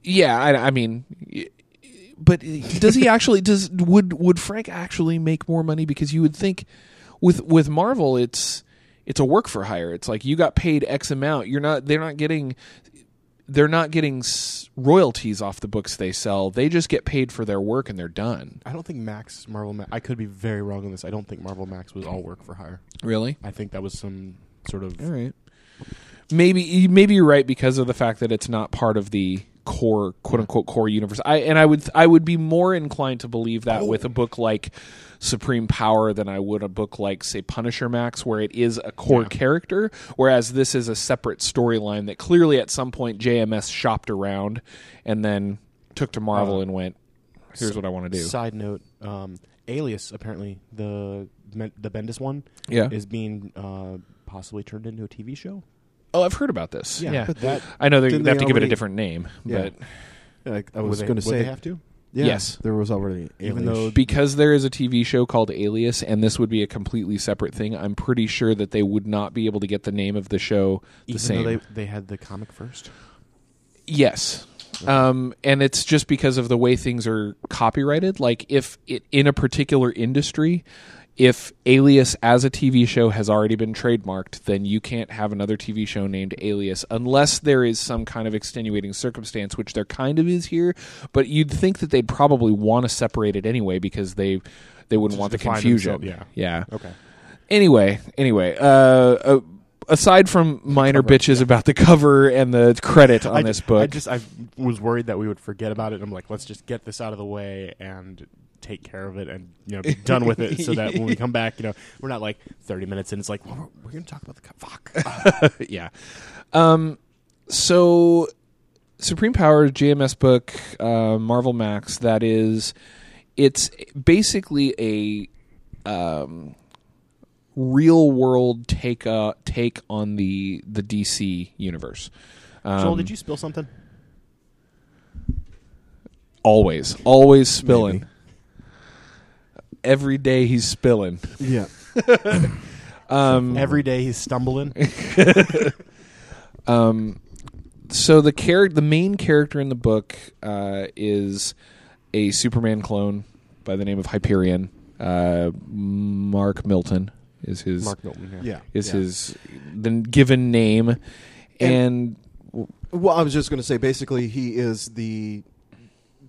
yeah i, I mean y- but does he actually does would would Frank actually make more money because you would think with with Marvel it's it's a work for hire it's like you got paid x amount you're not they're not getting they're not getting royalties off the books they sell they just get paid for their work and they're done I don't think Max Marvel. Ma- I could be very wrong on this. I don't think Marvel Max was all work for hire. really I think that was some sort of all right maybe maybe you're right because of the fact that it's not part of the core quote unquote core universe. I and i would i would be more inclined to believe that with a book like supreme power than i would a book like say punisher max where it is a core character whereas this is a separate storyline that clearly at some point jms shopped around and then took to marvel and went here's what i want to do. Side note: um, Alias apparently the the Bendis one yeah. is being uh, possibly turned into a TV show. Oh i've heard about this yeah, but that i know they, Didn't have they to give it a already- different name Yeah. but like, I was going to say, they have to. yeah, Yes. there was already Even Alias. though- because there is a TV show called Alias, and this would be a completely separate thing. I'm pretty sure that they would not be able to get the name of the show the Even same. though they they had the comic first. yes, um, and it's just because of the way things are copyrighted. Like if it, in a particular industry, if Alias as a TV show has already been trademarked, then you can't have another TV show named Alias unless there is some kind of extenuating circumstance, which there kind of is here. But you'd think that they'd probably want to separate it anyway because they they wouldn't Just want the confusion. themselves, yeah. Okay. Anyway, anyway, uh, uh, aside from minor bitches about the cover and the credit on I, this book, I just I was worried that we would forget about it. I'm like, let's just get this out of the way and take care of it and you know be done with it so that when we come back, you know, we're not like 30 minutes and it's like, well, we're, we're going to talk about the co- fuck. (laughs) yeah. Um, so Supreme Power JMS book, uh, Marvel Max. That is, it's basically a um, real world take uh, take on the the DC universe. Um, Joel, did you spill something? always always spilling? Maybe. Every day he's spilling. Yeah. (laughs) Um, Every day he's stumbling. (laughs) Um, so the character, the main character in the book, uh, is a Superman clone by the name of Hyperion. Uh, Mark Milton is his Mark Milton. Yeah. Yeah. is yeah. his the given name, and, Well, I was just going to say, basically, he is the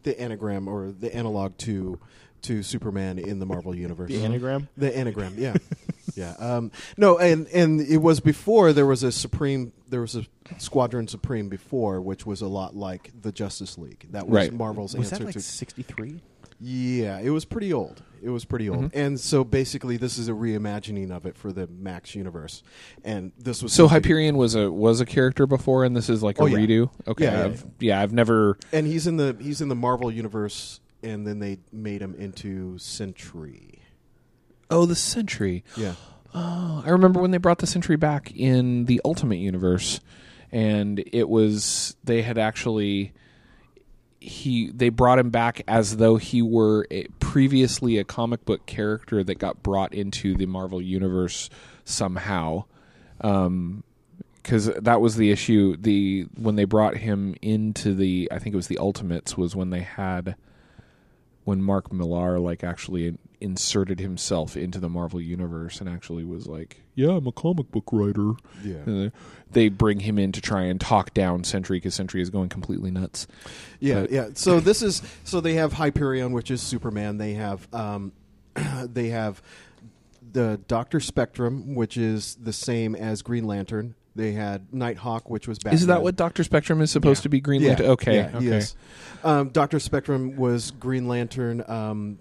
the anagram or the analog to to Superman in the Marvel universe. The anagram. The anagram, yeah, (laughs) yeah. Um, no, and and it was before there was a Supreme, there was a Squadron Supreme before, which was a lot like the Justice League. That was Right. Marvel's Was answer that like to. 63? Yeah, it was pretty old. It was pretty old, Mm-hmm. and so basically, this is a reimagining of it for the Max universe, and this was so something- Hyperion was a was a character before, and this is like a Oh, yeah. redo. Okay, Yeah, yeah. I've, yeah, I've never. and he's in the he's in the Marvel universe, and then they made him into Sentry. Oh, the Sentry. Yeah, Oh, I remember when they brought the Sentry back in the Ultimate Universe, and it was they had actually he they brought him back as though he were a, previously a comic book character that got brought into the Marvel Universe somehow. Um, because that was the issue. The when they brought him into the, I think it was the Ultimates, was when they had when Mark Millar like actually inserted himself into the Marvel universe and actually was like, "Yeah, I'm a comic book writer." yeah. And they- they bring him in to try and talk down Sentry because Sentry is going completely nuts. Yeah, But- yeah. So this is so they have Hyperion, which is Superman. They have um, (clears throat) they have the Doctor Spectrum, which is the same as Green Lantern. They had Nighthawk, which was Batman. Is that what Doctor Spectrum is supposed Yeah. to be? Green Yeah, Lantern. Okay, yeah, okay. Um, Doctor Spectrum was Green Lantern. Um,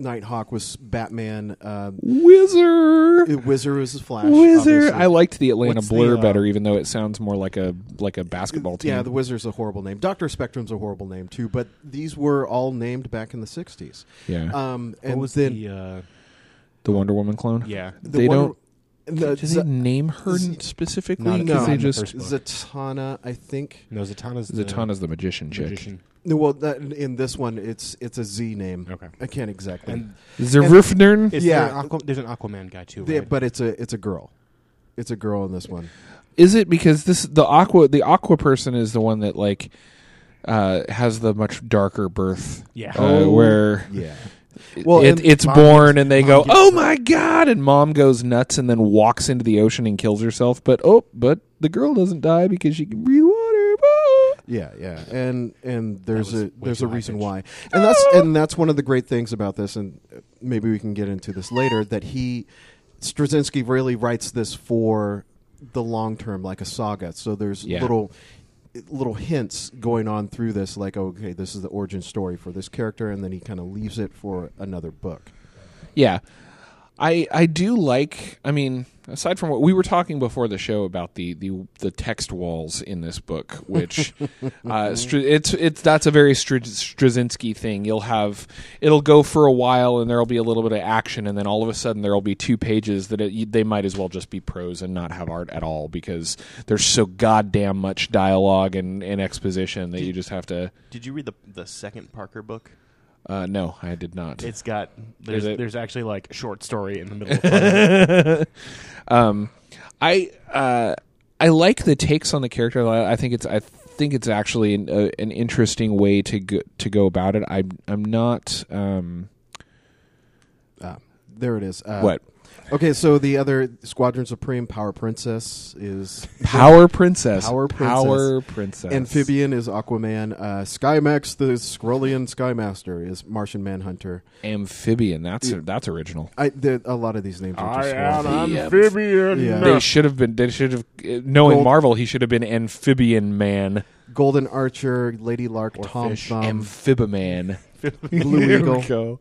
Nighthawk was Batman. Uh, Wizard. Wizard was the Flash. Wizard. obviously. I liked the Atlanta What's the, Blur uh, better, even though it sounds more like a like a basketball team. Yeah, the Wizard's a horrible name. Doctor Spectrum's a horrible name too. But these were all named back in the '60s. yeah. Um, and What was then the? Uh, the Wonder Woman clone. yeah. the they Wonder- don't- the Do Z- they name her Z- specifically? Not- Because no, they in just first. Zatanna, I think. No, Zatanna's the Zatanna's the magician chick. magician. No, well, that, in this one, it's it's a Z name. Okay. I can't exactly. And Zerufnern. is Yeah. there, Aqua- there's an Aquaman guy too, Yeah, right? but it's a it's a girl. It's a girl in this one. Is it because this the aqua the aqua person is the one that like uh, has the much darker birth? Yeah. uh, Oh, where Yeah. Well, it, it's mom born gets- and they go, gets "Oh my god!" and mom goes nuts and then walks into the ocean and kills herself. But oh, but the girl doesn't die because she can breathe water. Ah. Yeah, yeah, and and there's a there's a reason pitched. why, and that's and that's one of the great things about this, and uh, maybe we can get into this later. That he Straczynski really writes this for the long term, like a saga. So there's Yeah. little little hints going on through this, like okay, this is the origin story for this character, and then he kind of leaves it for another book. Yeah. I I do like I mean aside from what we were talking before the show about the the, the text walls in this book which (laughs) uh it's it's that's a very Str- Straczynski thing you'll have it'll go for a while and there'll be a little bit of action and then all of a sudden there'll be two pages that it, they might as well just be prose and not have art at all because there's so goddamn much dialogue and, and exposition that you just have to Did you read the the second Parker book? Uh no I did not It's got there's it? there's actually like a short story in the middle. of it. (laughs) um, I uh, I like the takes on the character. I I think it's I think it's actually an, uh, an interesting way to go, to go about it. I'm I'm not. Um, Uh, there it is. Uh, What? Okay, so the other Squadron Supreme Power Princess is Power Princess. Power Princess. Power Princess. Amphibian is Aquaman. Uh, Skymax, the Skrullian Skymaster, is Martian Manhunter. Amphibian. That's that's original. I the, a lot of these names are just am horrible. amphibian. Yeah. They should have been. They should have. uh, Knowing Gold- Marvel, he should have been Amphibian Man, Golden Archer, Lady Lark, Or Tom fish. Thumb, Amphibiman. Blue (laughs) Eagle, go.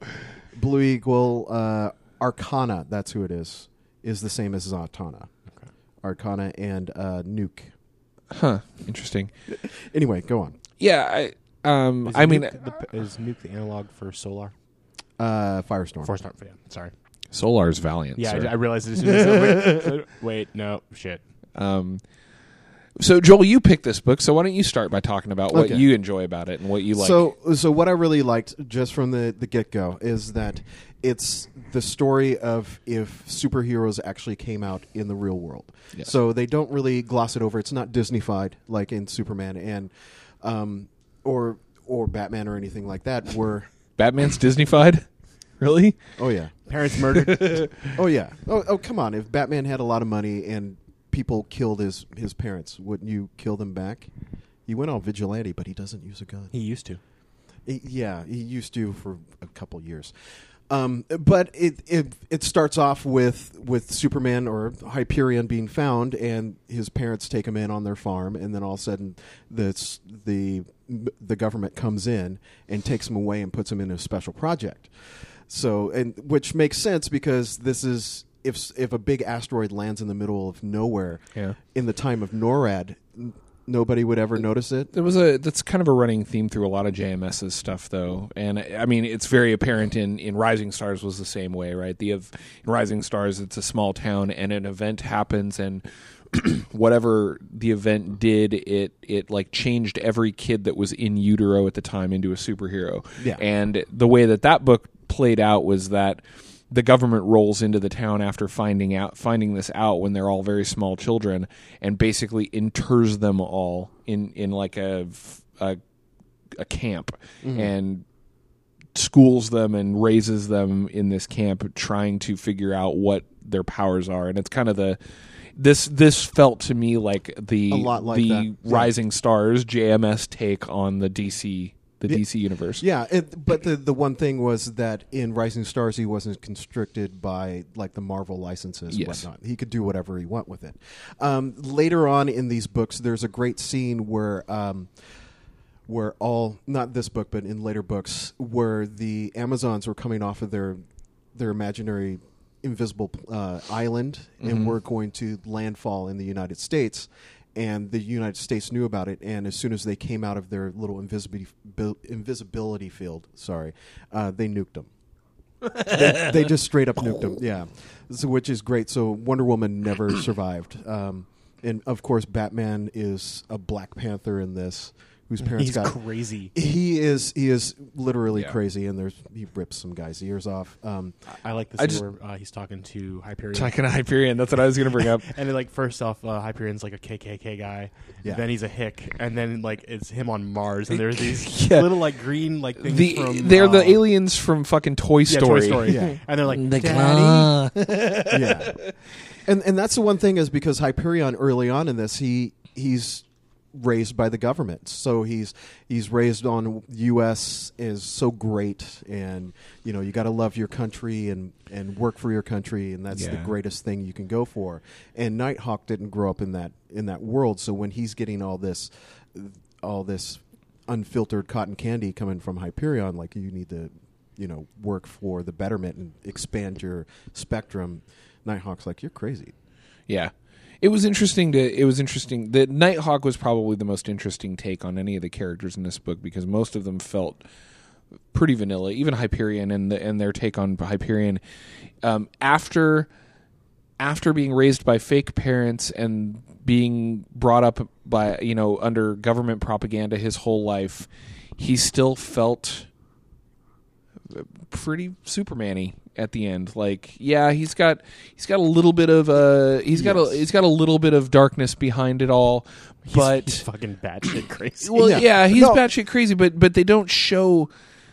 Blue Eagle, uh, Arcana. That's who it is. Is the same as Zatanna. Arcana and uh, Nuke. Huh. Interesting. (laughs) Anyway, go on. Yeah. I. Um. Is I mean, Nuke the, is Nuke the analog for Solar? Uh, Firestorm. Force not. Yeah, sorry. Solar's Valiant. Yeah, sir. I, I realized it as soon wait, (laughs) wait, no, shit. Um, so Joel, you picked this book, so why don't you start by talking about what Okay. you enjoy about it and what you like? So, so what I really liked just from the the get go is that it's the story of if superheroes actually came out in the real world. Yes. So they don't really gloss it over. It's not Disneyfied like in Superman and um, or or Batman or anything like that. Where (laughs) Batman's Disneyfied, (laughs) really? oh yeah, Parents murdered. (laughs) oh yeah, oh oh come on. If Batman had a lot of money and people killed his his parents, wouldn't you kill them back? He went all vigilante, but he doesn't use a gun. he used to. He- yeah, he used to for a couple years. Um, but it, it it starts off with with Superman or Hyperion being found, and his parents take him in on their farm, and then all of a sudden, the the the government comes in and takes him away and puts him in a special project. So, and which makes sense because this is if if a big asteroid lands in the middle of nowhere Yeah. in the time of NORAD, nobody would ever notice it. There was a that's kind of a running theme through a lot of JMS's stuff, though, and I mean it's very apparent in in Rising Stars was the same way, right? The of in Rising Stars, it's a small town, and an event happens, and (clears throat) whatever the event did, it it like changed every kid that was in utero at the time into a superhero. Yeah. and the way that that book played out was that the government rolls into the town after finding out finding this out when they're all very small children and basically inters them all in in like a a, a camp mm-hmm. and schools them and raises them in this camp trying to figure out what their powers are. And it's kind of the this this felt to me like the A lot like the that. Rising Stars JMS take on the DC the Yeah. DC universe. Yeah, it, but the the one thing was that in Rising Stars he wasn't constricted by like the Marvel licenses and Yes. whatnot. He could do whatever he want with it. Um, later on in these books, there's a great scene where. Um, where all not this book but in later books where the amazons were coming off of their their imaginary invisible uh, island and were going to landfall in the united states and the united states knew about it and as soon as they came out of their little invisibility invisibility field sorry uh, they nuked them. (laughs) They, they just straight up nuked them yeah. So, which is great. So wonder woman never (clears throat) survived. Um, and of course batman is a black panther in this whose parents He's got crazy. he is he is literally Yeah. crazy, and there's he rips some guy's ears off. Um, I like the I scene just- where uh, he's talking to Hyperion. Talking to Hyperion, that's what I was going to bring up. (laughs) and then, like first off, uh, Hyperion's like a KKK guy. Yeah. Then he's a hick, and then like it's him on Mars, and there's these (laughs) Yeah. little like green like things the from. they're uh, the aliens from fucking Toy yeah, Story. Toy Story. Yeah. (laughs) and they're like The Daddy. yeah, and and that's the one thing is because Hyperion early on in this he he's raised by the government, so he's he's raised on U.S. is so great, and you know you got to love your country and and work for your country, and that's the greatest thing you can go for. And Nighthawk didn't grow up in that in that world, so when he's getting all this all this unfiltered cotton candy coming from Hyperion, like you need to, you know, work for the betterment and expand your spectrum. Nighthawk's like, you're crazy. Yeah. It was interesting to it was interesting that Nighthawk was probably the most interesting take on any of the characters in this book because most of them felt pretty vanilla, even Hyperion and the, and their take on Hyperion. Um, after after being raised by fake parents and being brought up by you know under government propaganda his whole life, he still felt pretty Superman-y at the end. Like, yeah, he's got he's got a little bit of uh he's got a he's got a little bit of darkness behind it all, but he's fucking batshit (clears throat) crazy. well, Yeah. yeah, he's No. batshit crazy, but but they don't show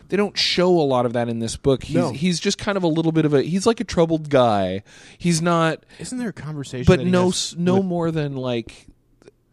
they don't show a lot of that in this book. He's No. he's just kind of a little bit of a he's like a troubled guy. He's not Isn't there a conversation? but that he no has no with- more than like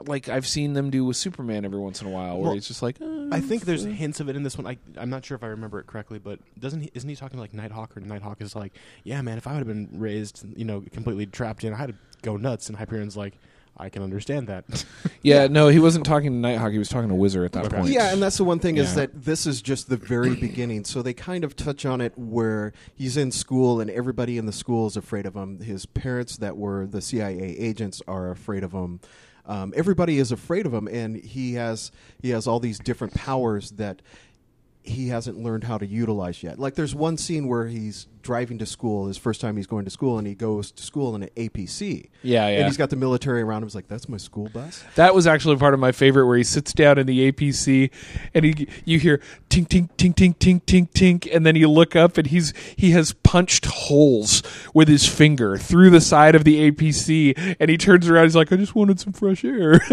like I've seen them do with Superman every once in a while where Well, he's just like uh, I think there's hints of it in this one. I, I'm not sure if I remember it correctly, but doesn't he, isn't he talking like Nighthawk or Nighthawk is like, yeah, man, if I would have been raised, you know, completely trapped in, I'd go nuts. And Hyperion's like, I can understand that. (laughs) yeah, no, he wasn't talking to Nighthawk. He was talking to Wizard at that Okay. point. Yeah, and that's the one thing is Yeah. that this is just the very beginning. So they kind of touch on it where he's in school and everybody in the school is afraid of him. His parents, that were the CIA agents, are afraid of him. Um, everybody is afraid of him, and he has he has all these different powers that he hasn't learned how to utilize yet. Like there's one scene where he's driving to school, his first time he's going to school, and he goes to school in an APC. Yeah, yeah. And he's got the military around him. He's like, "That's my school bus." That was actually part of my favorite, where he sits down in the APC, and he you hear tink tink tink tink tink tink tink, and then you look up, and he's he has punched holes with his finger through the side of the APC, and he turns around, he's like, "I just wanted some fresh air." (laughs)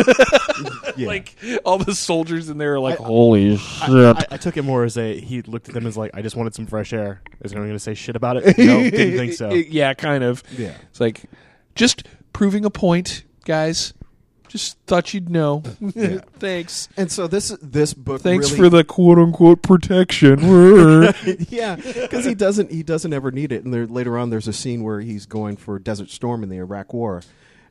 Yeah. like all the soldiers in there are like, "Holy shit!" I, I took it more as a he looked at them as like, I just wanted some fresh air. Is anyone going to say shit about it? No, didn't (laughs) think so. yeah, kind of. Yeah. It's like just proving a point, guys. Just thought you'd know. (laughs) Thanks. And so this this book. Thanks really- for the quote unquote protection. (laughs) yeah, because he doesn't he doesn't ever need it. And there, later on, there's a scene where he's going for Desert Storm in the Iraq War,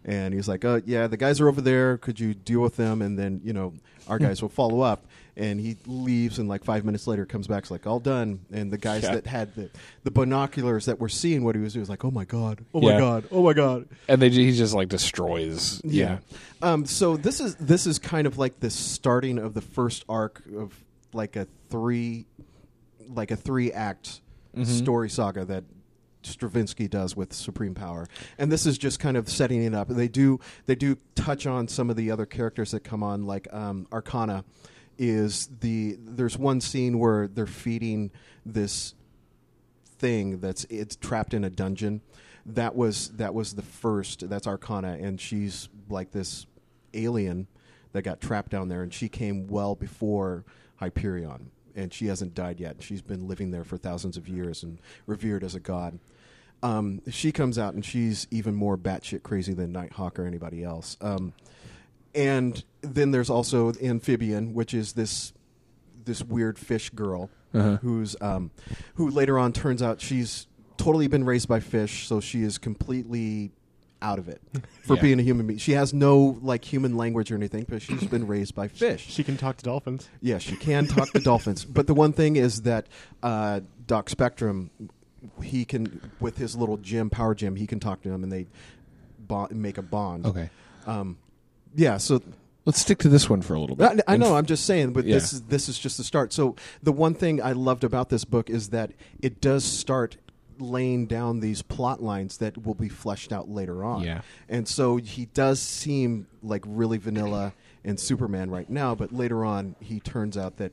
and he's like, "Oh yeah, the guys are over there. Could you deal with them? And then you know our hmm. guys will follow up." And he leaves, and like five minutes later, comes back, it's like all done. And the guys Yeah. that had the, the binoculars that were seeing what he was doing was like, "Oh my god, oh Yeah. my god, oh my god." and they he just like destroys. Yeah. Um, so this is this is kind of like the starting of the first arc of like a three, like a three act story saga that Straczynski does with Supreme Power, and this is just kind of setting it up. They do they do touch on some of the other characters that come on, like um, Arcana. Is the there's one scene where they're feeding this thing that's it's trapped in a dungeon. That was that was the first. That's Arcana, and she's like this alien that got trapped down there, and she came well before Hyperion, and she hasn't died yet. She's been living there for thousands of years and revered as a god. Um, she comes out, and she's even more batshit crazy than Nighthawk or anybody else. Um, and then there's also Amphibian, which is this this weird fish girl who's um, who later on turns out she's totally been raised by fish, so she is completely out of it for Yeah. being a human being. She has no like human language or anything, but she's been raised by fish. She can talk to dolphins. Yeah, she can talk to dolphins. But the one thing is that uh, Doc Spectrum, he can with his little gym, power gym, he can talk to them, and they bond, make a bond. Okay. Um, yeah. So Let's stick to this one for a little bit. I, I know. I'm just saying, but Yeah. this is this is just the start. So the one thing I loved about this book is that it does start laying down these plot lines that will be fleshed out later on. Yeah. And so he does seem like really vanilla and Superman right now, but later on he turns out that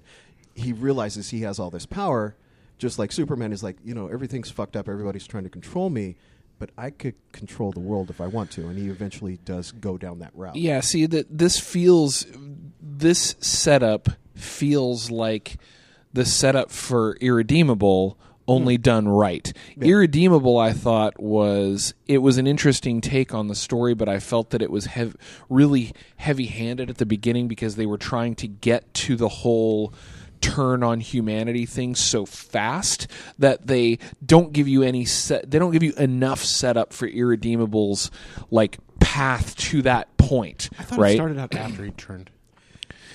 he realizes he has all this power, just like Superman is like, you know, everything's fucked up, everybody's trying to control me, but I could control the world if I want to, and he eventually does go down that route. Yeah, see that this feels this setup feels like the setup for Irredeemable only hmm. done right. Irredeemable I thought was it was an interesting take on the story, but I felt that it was hev- really heavy-handed at the beginning because they were trying to get to the whole turn on humanity things so fast that they don't give you any set they don't give you enough setup for irredeemable's like path to that point I thought right it started out after he turned. (clears throat)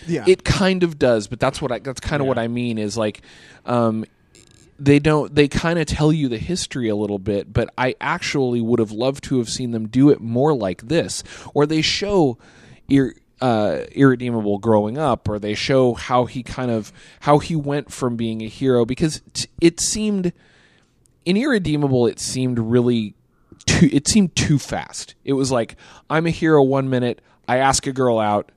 Yeah. it kind of does but that's what i that's kind of what i mean is like um they don't they kind of tell you the history a little bit but i actually would have loved to have seen them do it more like this or they show ir- uh, irredeemable growing up or they show how he kind of how he went from being a hero because t- it seemed in irredeemable it seemed really too it seemed too fast. It was like i'm a hero one minute i ask a girl out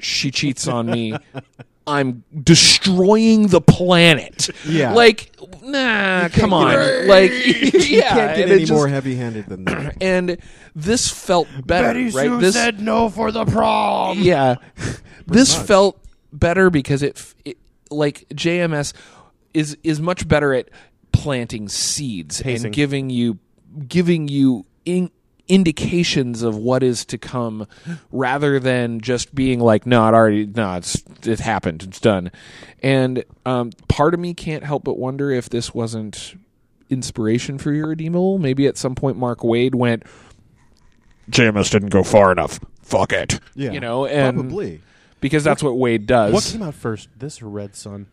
she cheats on me (laughs) i'm destroying the planet Yeah. like nah come on any- like (laughs) (laughs) you yeah can't get and any just- more heavy-handed than that. (clears throat) and this felt better Betty right this no for the prom. yeah (laughs) this felt better because it, it like jms is is much better at planting seeds Pacing. and giving you giving you in, indications of what is to come rather than just being like no it already no it's it happened it's done and um, part of me can't help but wonder if this wasn't inspiration for irredeemable maybe at some point mark waid went jms didn't go far enough fuck it Yeah, you know and probably because that's what waid does What came out first? This or Red Sun?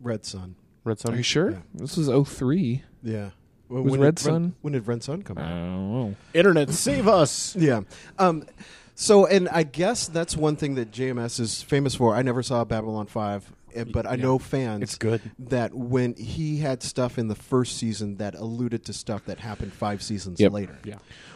Red Sun. Red Sun. are you sure Yeah. this was 03 Yeah. Well, Was when Red did Sun? when did Red Sun come i out? don't know Internet, save us. (laughs) Yeah. Um, so, and I guess that's one thing that JMS is famous for. I never saw Babylon 5, eh, but I know fans. It's good. That when he had stuff in the first season that alluded to stuff that happened five seasons Yep. later. Yeah.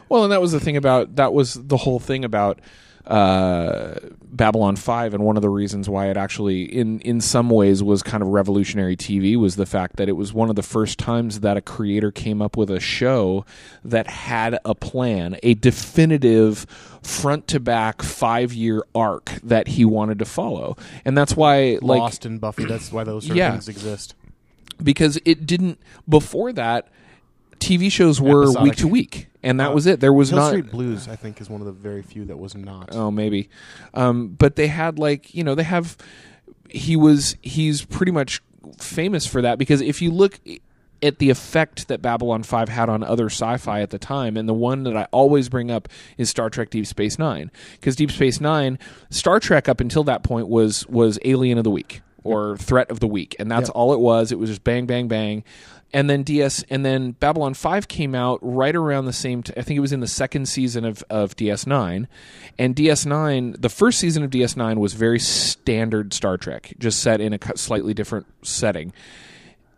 Well, and that was the thing about that was the whole thing about uh, Babylon Five, and one of the reasons why it actually, in in some ways, was kind of revolutionary TV was the fact that it was one of the first times that a creator came up with a show that had a plan, a definitive front to back five year arc that he wanted to follow, and that's why like Lost and Buffy. That's why those sort Yeah. of things exist. because it didn't before that. TV shows were Episodic. week to week, and that Uh, was it. There was Hill not Street Blues, I think, is one of the very few that was not. Oh, maybe. Um, but they had like you know they have. He was he's pretty much famous for that because if you look at the effect that Babylon Five had on other sci-fi at the time, and the one that I always bring up is Star Trek: Deep Space Nine, because Deep Space Nine, Star Trek up until that point was was Alien of the Week or Threat of the Week, and that's all it was. It was just bang, bang, bang. And then DS, and then Babylon Five came out right around the same. T- I think it was in the second season of of DS Nine, and DS Nine. The first season of DS Nine was very standard Star Trek, just set in a slightly different setting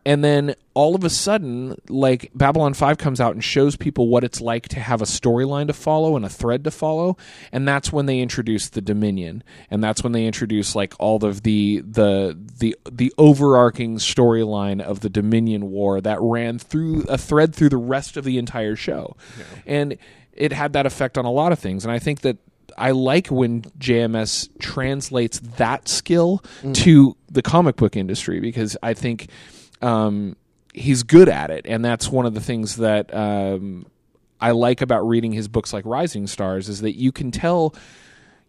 and then all of a sudden like babylon 5 comes out and shows people what it's like to have a storyline to follow and a thread to follow. And that's when they introduce the dominion. And that's when they introduce like all of the the the the overarching storyline of the dominion war that ran through a thread through the rest of the entire show. And it had that effect on a lot of things. And i think that I like when JMS translates that skill mm. to the comic book industry because I think um, he's good at it, and that's one of the things that um, I like about reading his books like Rising Stars is that you can tell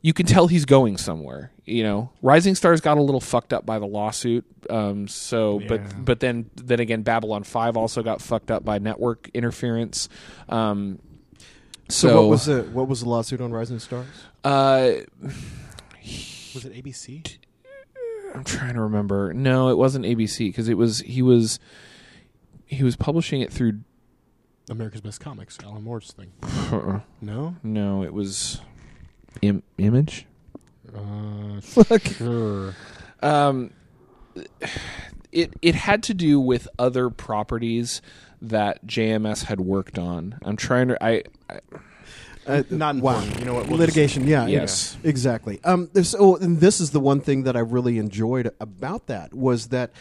you can tell he's going somewhere. You know, Rising Stars got a little fucked up by the lawsuit. Um, so, Yeah. but but then then again, Babylon Five also got fucked up by network interference. Um, So, so what was the what was the lawsuit on Rising Stars? uh, Was it ABC? I'm trying to remember. No, it wasn't ABC because it was he was he was publishing it through. America's Best Comics, Alan Moore's thing. Uh-uh. No? No, it was Im- Image. Uh, (laughs) Fuck. sure. Um, it it had to do with other properties that JMS had worked on. I'm trying to. I, I Uh, Not wow. You know what? We'll litigation. Yeah, Yes. yeah, exactly. Um, this, oh, and this is the one thing that I really enjoyed about that was that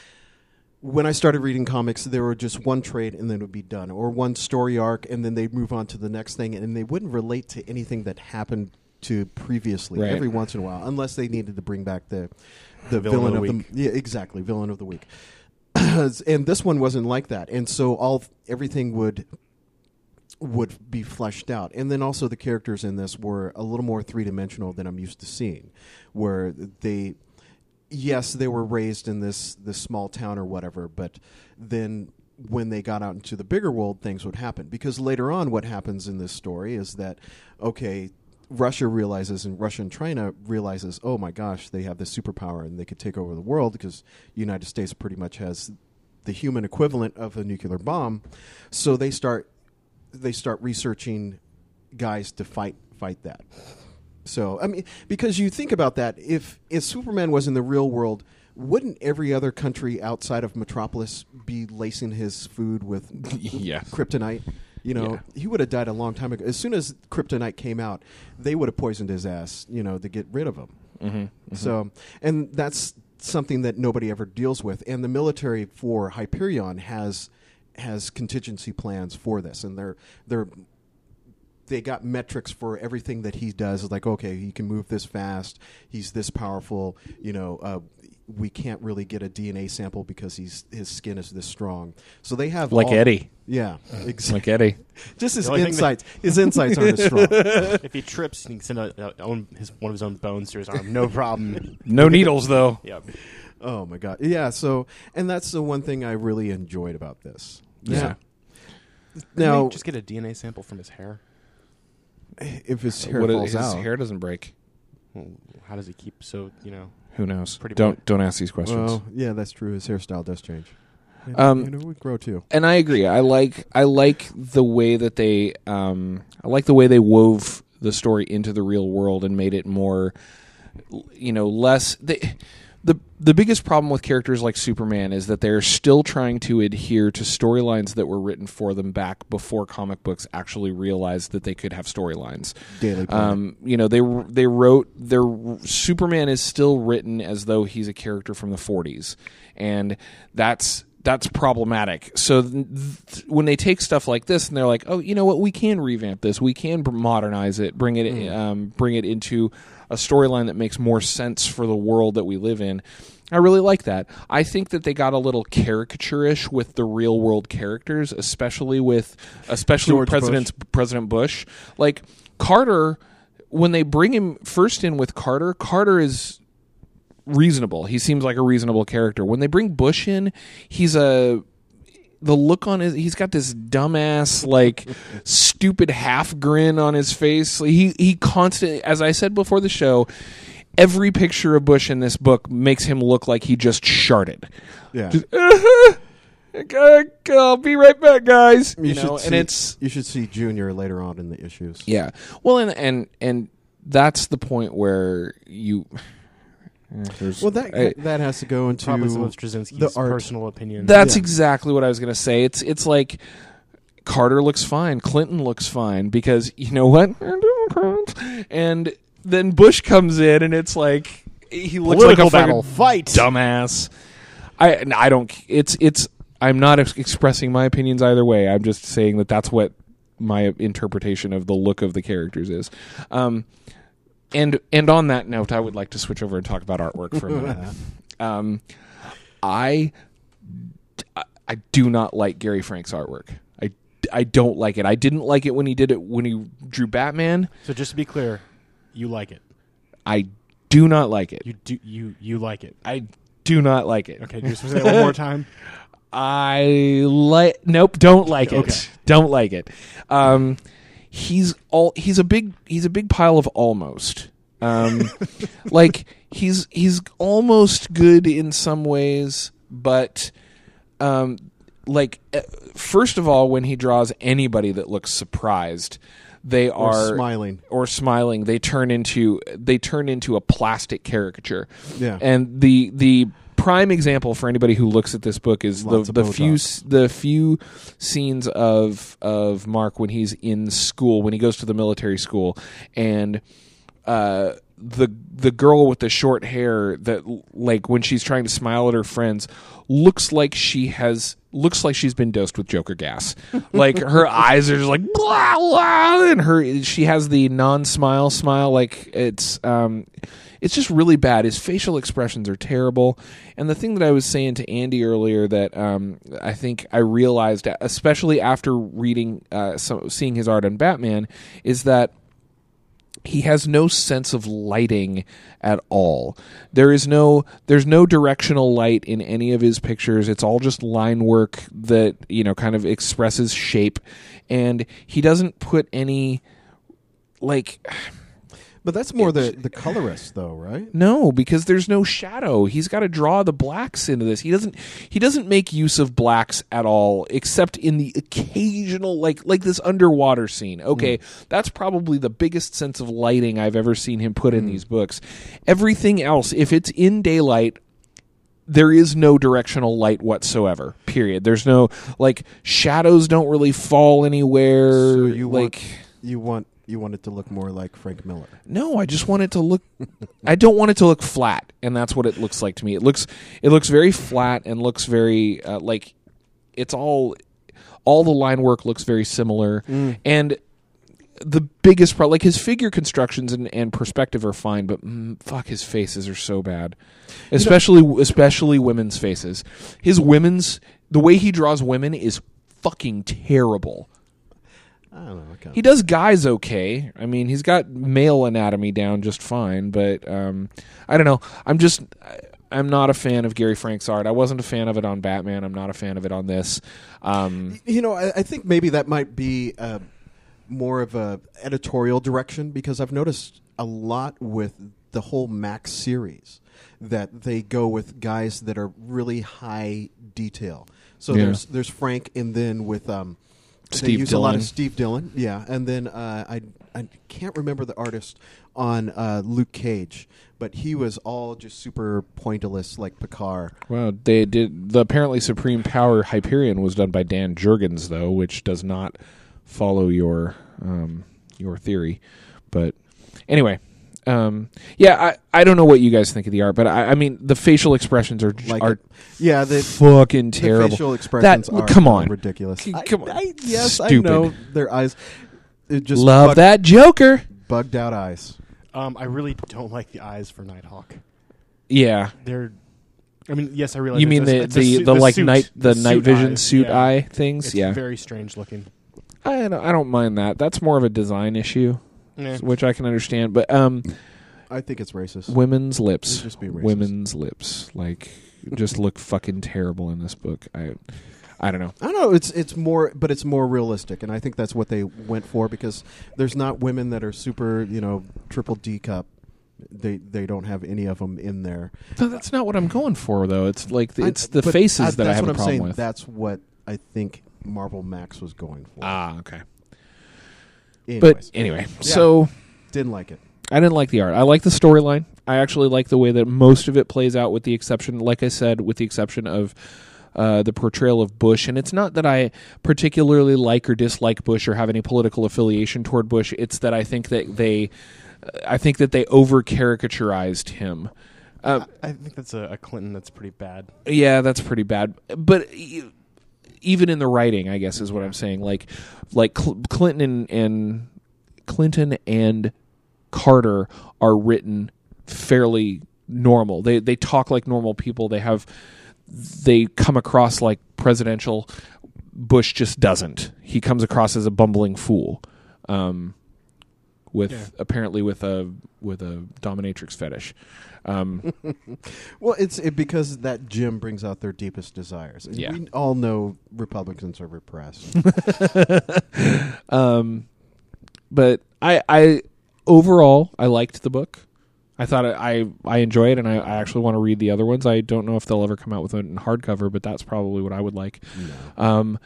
when I started reading comics, there were just one trade and then it would be done, or one story arc, and then they'd move on to the next thing, and they wouldn't relate to anything that happened to previously. Right. Every once in a while, unless they needed to bring back the the Villain villain, of the of week. the yeah, exactly villain of the week. (clears throat) and this one wasn't like that, and so all everything would would be fleshed out. And then also the characters in this were a little more three dimensional than I'm used to seeing, where they, yes, they were raised in this this small town or whatever, but then when they got out into the bigger world, things would happen. Because later on, what happens in this story is that okay. Russia realizes, and Russia and China realizes, oh my gosh, they have this superpower and they could take over the world because the United States pretty much has the human equivalent of a nuclear bomb. So they start they start researching guys to fight fight that. So I mean, because you think about that, if if Superman was in the real world, wouldn't every other country outside of Metropolis be lacing his food with (laughs) Yes. kryptonite? You know, Yeah. he would have died a long time ago. As soon as kryptonite came out, they would have poisoned his ass. You know, to get rid of him. Mm-hmm. So, and that's something that nobody ever deals with. And the military for Hyperion has has contingency plans for this, and they're they're they got metrics for everything that he does. It's like, okay, he can move this fast. He's this powerful. You know, uh, we can't really get a DNA sample because he's his skin is this strong. So they have Like all- Eddie. Yeah, exactly. Like Eddie. (laughs) Just his The only thing that- insights. his insights aren't as strong. (laughs) if he trips, he can send a, a own, his, one of his own bones to his arm. No problem. No needles though. Yep. Oh my god. Yeah. So, and that's the one thing I really enjoyed about this. Yeah. Now, just get a DNA sample from his hair. if his hair What is- falls his out, hair doesn't break. Well, how does he keep so you know? Who knows? Pretty don't much. don't ask these questions. well, yeah, that's true. His hairstyle does change. And, Um, you know, we grow too. and I agree. I like I like the way that they um, I like the way they wove the story into the real world and made it more you know less they, the biggest problem with characters like Superman is that they're still trying to adhere to storylines that were written for them back before comic books actually realized that they could have storylines. Daily Um, you know, they they wrote their Superman is still written as though he's a character from the 40s, and that's that's problematic. So th- th- when they take stuff like this and they're like, oh, you know what, we can revamp this, we can modernize it, bring it um, bring it into a storyline that makes more sense for the world that we live in. I really like that. I think that they got a little caricature-ish with the real world characters, especially with especially with President President Bush. Like Carter, when they bring him first in with Carter, Carter is reasonable. He seems like a reasonable character. When they bring Bush in, he's a the look on his he's got this dumbass like (laughs) stupid half grin on his face. He he constantly as I said before the show, every picture of Bush in this book makes him look like he just sharted. yeah. Just, uh-huh. okay, I'll be right back, guys. You, know, see, and it's you should see Junior later on in the issues. yeah. Well, and and and that's the point where you. there's- Well, that I- that has to go into Probably some of Straczynski's the art. personal opinion. That's Yeah. exactly what I was going to say. It's it's like Carter looks fine, Clinton looks fine because you know what? They're Democrats. (laughs) And then Bush comes in and it's like he looks Political like a battle. Fight. dumbass. I I don't it's it's I'm not ex- expressing my opinions either way. I'm just saying that that's what my interpretation of the look of the characters is. Um and and on that note, I would like to switch over and talk about artwork for a minute. (laughs) um, I I do not like Gary Frank's artwork. I, I don't like it. I didn't like it when he did it when he drew Batman. so just to be clear, you like it. I do not like it. You do you you like it. I do not like it. Okay, just say it one more time. (laughs) I like nope, don't like it. Okay. (laughs) Don't like it. Um he's all he's a big he's a big pile of almost. Um (laughs) like he's he's almost good in some ways, but um like uh, first of all when he draws anybody that looks surprised, they Or are smiling. or smiling, they turn into they turn into a plastic caricature. Yeah. And the the prime example for anybody who looks at this book is Lots the the few the few scenes of of Mark when he's in school when he goes to the military school and uh the the girl with the short hair that like when she's trying to smile at her friends looks like she has looks like she's been dosed with Joker gas. (laughs) like her eyes are just like blah, blah, and her she has the non-smile smile like it's um it's just really bad. His facial expressions are terrible. And the thing that I was saying to Andy earlier that um, I think I realized, especially after reading, uh, so, seeing his art on Batman, is that he has no sense of lighting at all. There is no there's no directional light in any of his pictures. It's all just line work that, you know, kind of expresses shape and he doesn't put any like But that's more the the colorist, though, right? (laughs) no, because there's no shadow. He's got to draw the blacks into this. He doesn't. He doesn't make use of blacks at all, except in the occasional, like like this underwater scene. Okay, hmm. that's probably the biggest sense of lighting I've ever seen him put in hmm. these books. Everything else, if it's in daylight, there is no directional light whatsoever. Period. There's no like shadows don't really fall anywhere. So you like. want you want you want it to look more like Frank Miller. No, I just want it to look. (laughs) I don't want it to look flat, and that's what it looks like to me. It looks it looks very flat and looks very uh, like it's all all the line work looks very similar, and the biggest problem, like his figure constructions and, and perspective are fine, but mm, fuck, his faces are so bad, especially especially women's faces. His women's the way he draws women is fucking terrible. I don't know. I He does guys okay. I mean, he's got male anatomy down just fine, but um, I don't know. I'm just I'm not a fan of Gary Frank's art. I wasn't a fan of it on Batman. I'm not a fan of it on this. Um, you know, I, I think maybe that might be uh, more of a editorial direction because I've noticed a lot with the whole Max series that they go with guys that are really high detail. So Yeah. there's there's Frank, and then with um, they Steve use a lot of Steve Dillon, yeah, and then uh, I I can't remember the artist on uh, Luke Cage, but he was all just super pointillist like Picard. Well, they did the apparently Supreme Power Hyperion was done by Dan Jurgens though, which does not follow your um, your theory. But anyway, um, yeah, I, I don't know what you guys think of the art, but I, I mean the facial expressions are Like are yeah, the fucking The terrible. facial expressions That- are come on. ridiculous. C- I- come on. I, yes, Stupid. I know their eyes. It just Love bug- that Joker. bugged out eyes. Um, I really don't like the eyes for Nighthawk. Yeah, They're, I mean, yes, I realize. you mean it's a- the the, suit- the, like suit- night the, night vision eyes, suit yeah. eye things? It's yeah, very strange looking. I don't, I don't mind that. That's more of a design issue, Yeah. which I can understand. But um, I think it's racist. women's lips, It'd just be racist. women's lips, like just look fucking terrible in this book. I, I don't know. I don't know. It's it's more, but it's more realistic, and I think that's what they went for because there's not women that are super, you know, triple D cup. They they don't have any of them in there. No, that's not what I'm going for, though. It's like the, I- it's the but faces that I have what a I'm problem saying. with. That's what I think Marvel Max was going for. ah, okay. Anyways, But anyway, so didn't like it. I didn't like the art. I like the storyline. I actually like the way that most of it plays out, with the exception, like I said, with the exception of uh, the portrayal of Bush. And it's not that I particularly like or dislike Bush or have any political affiliation toward Bush. It's that I think that they, I think that they over caricaturized him. Uh, I think that's a, a Clinton that's pretty bad. yeah, that's pretty bad. But even in the writing, I guess is what I'm saying. Like, like Cl- Clinton and, and Clinton and Carter are written fairly normal. They they talk like normal people. They have they come across like presidential. Bush just doesn't. He comes across as a bumbling fool. Um, with Yeah. apparently with a with a dominatrix fetish. Um, (laughs) Well, it's it, because that gym brings out their deepest desires. And Yeah. we all know Republicans are repressed. (laughs) Um, but I, I overall I liked the book. I thought it, I I enjoy it, and I, I actually want to read the other ones. I don't know if they'll ever come out with it in hardcover, but that's probably what I would like. Um,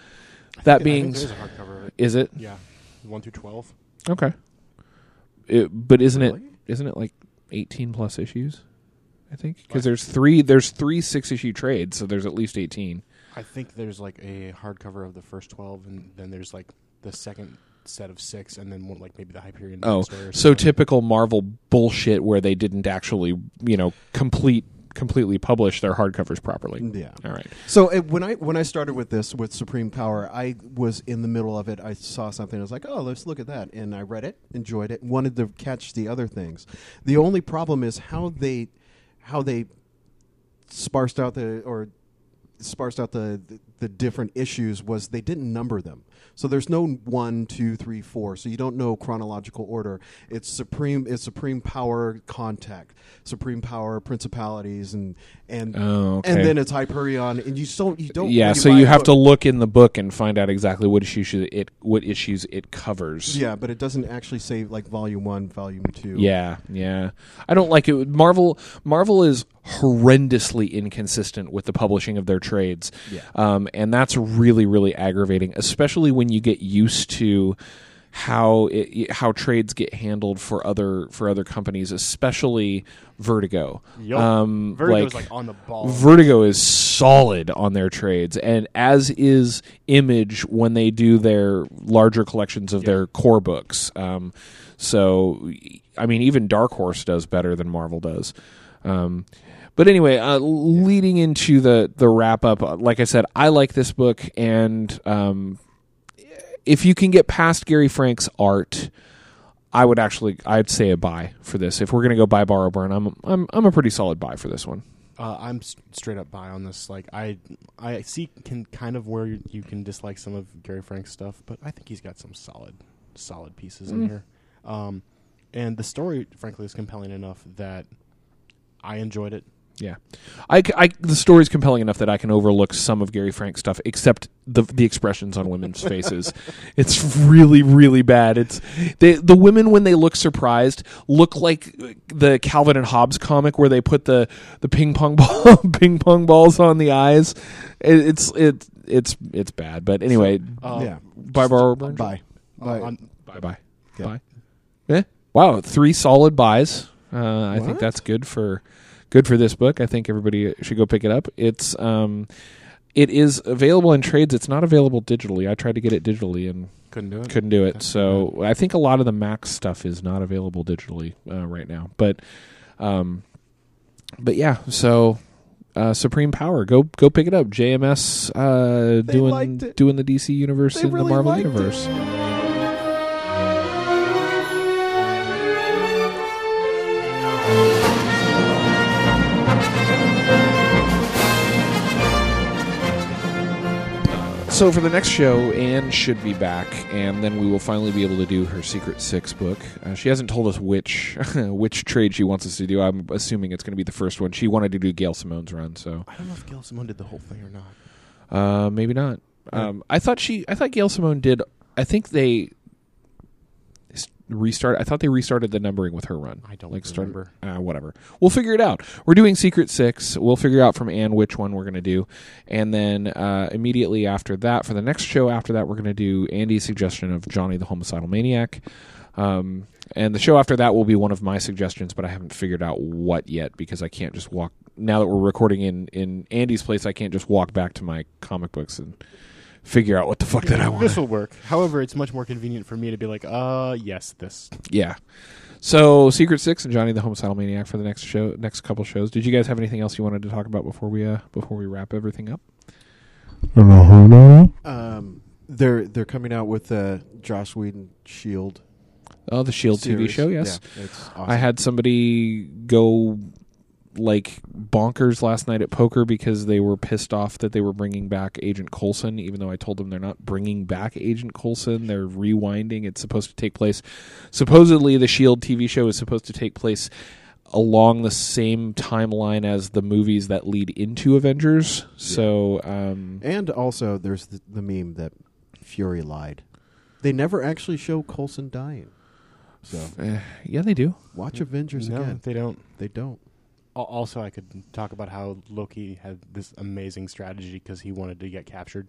that being, is, there's a hardcover. of it. is it Yeah, one through twelve. okay? It, but isn't Really? it isn't it like eighteen plus issues? I think because there's three there's three six issue trades, so there's at least eighteen. I think there's like a hardcover of the first twelve, and then there's like the second set of six, and then one, like maybe the Hyperion. Oh, so typical Marvel bullshit where they didn't actually, you know, complete completely publish their hardcovers properly. yeah. All right. So uh, when I when I started with this with Supreme Power, I was in the middle of it. I saw something. I was like, "Oh, let's look at that," and I read it, enjoyed it, wanted to catch the other things. The only problem is how they how they sparsed out the or sparsed out the, the the different issues was they didn't number them. So there's no one, two, three, four. So you don't know chronological order. It's supreme. It's supreme power contact, supreme power principalities, and and Oh, okay. and then it's Hyperion, and you don't you don't. yeah, when so you have to look in the book and find out exactly what issues it what issues it covers. Yeah, but it doesn't actually say like volume one, volume two. Yeah, yeah. I don't like it. Marvel Marvel is horrendously inconsistent with the publishing of their trades. Yeah. Um, and that's really really aggravating, especially when you get used to how it, how trades get handled for other for other companies, especially Vertigo. Yup. Um, Vertigo's like, on the ball. Vertigo is solid on their trades, and as is Image when they do their larger collections of their core books. Um, so, I mean, even Dark Horse does better than Marvel does. Um, but anyway, uh, leading into the the wrap up, uh, like I said, I like this book, and um, if you can get past Gary Frank's art, I would actually I'd say a buy for this. If we're gonna go buy borrow burn, I'm I'm I'm a pretty solid buy for this one. Uh, I'm straight up buy on this. Like I, I see can kind of where you, you can dislike some of Gary Frank's stuff, but I think he's got some solid, solid pieces in here. Um, and the story, frankly, is compelling enough that I enjoyed it. Yeah, I, c- I- the story's compelling enough that I can overlook some of Gary Frank's stuff, except the the expressions on women's (laughs) faces. It's really really bad. It's they, the women when they look surprised look like the Calvin and Hobbes comic where they put the the ping pong (laughs) ball ping pong balls on the eyes. It, it's it's it's it's bad. But anyway, Um, yeah. bye Barbara Burns. Bye. Bye. on- Bye bye. Yeah. Bye. Yeah. Wow, three solid buys. Uh, I think that's good for good for this book. I think everybody should go pick it up. It's um it is available in trades. It's not available digitally. I tried to get it digitally and couldn't do it. couldn't do it. So I think a lot of the Max stuff is not available digitally uh, right now. But um but yeah, so uh, Supreme Power, go go pick it up. JMS uh, doing doing the DC universe They in really the Marvel universe. it. So for the next show, Anne should be back, and then we will finally be able to do her Secret Six book. Uh, she hasn't told us which (laughs) which trade she wants us to do. I'm assuming it's going to be the first one. She wanted to do Gail Simone's run, so I don't know if Gail Simone did the whole thing or not. uh, maybe not. Um, I thought she. I thought Gail Simone did. I think they restart. I thought they restarted the numbering with her run. I don't like started- remember. uh, whatever. We'll figure it out. We're doing Secret Six. We'll figure out from Anne which one we're going to do, and then uh, immediately after that, for the next show after that, we're going to do Andy's suggestion of Johnny the Homicidal Maniac. Um, and the show after that will be one of my suggestions, but I haven't figured out what yet because I can't just walk. Now that we're recording in in Andy's place, I can't just walk back to my comic books and figure out what the fuck that I want. This will work. However, it's much more convenient for me to be like, uh, yes, this. Yeah. So Secret Six and Johnny the Homicidal Maniac for the next show, next couple shows. Did you guys have anything else you wanted to talk about before we uh before we wrap everything up? Um, they're they're coming out with uh, Joss Whedon Shield. Oh, the Shield TV show. Yes, Yeah, it's awesome. I had somebody go like bonkers last night at poker because they were pissed off that they were bringing back Agent Coulson, even though I told them they're not bringing back Agent Coulson. They're rewinding. It's supposed to take place. Supposedly, the Shield TV show is supposed to take place along the same timeline as the movies that lead into Avengers. So, um, And also, there's the, the meme that Fury lied. They never actually show Coulson dying. So eh, yeah, they do. watch Avengers no, again. they don't. They don't. Al- Also, I could talk about how Loki had this amazing strategy because he wanted to get captured.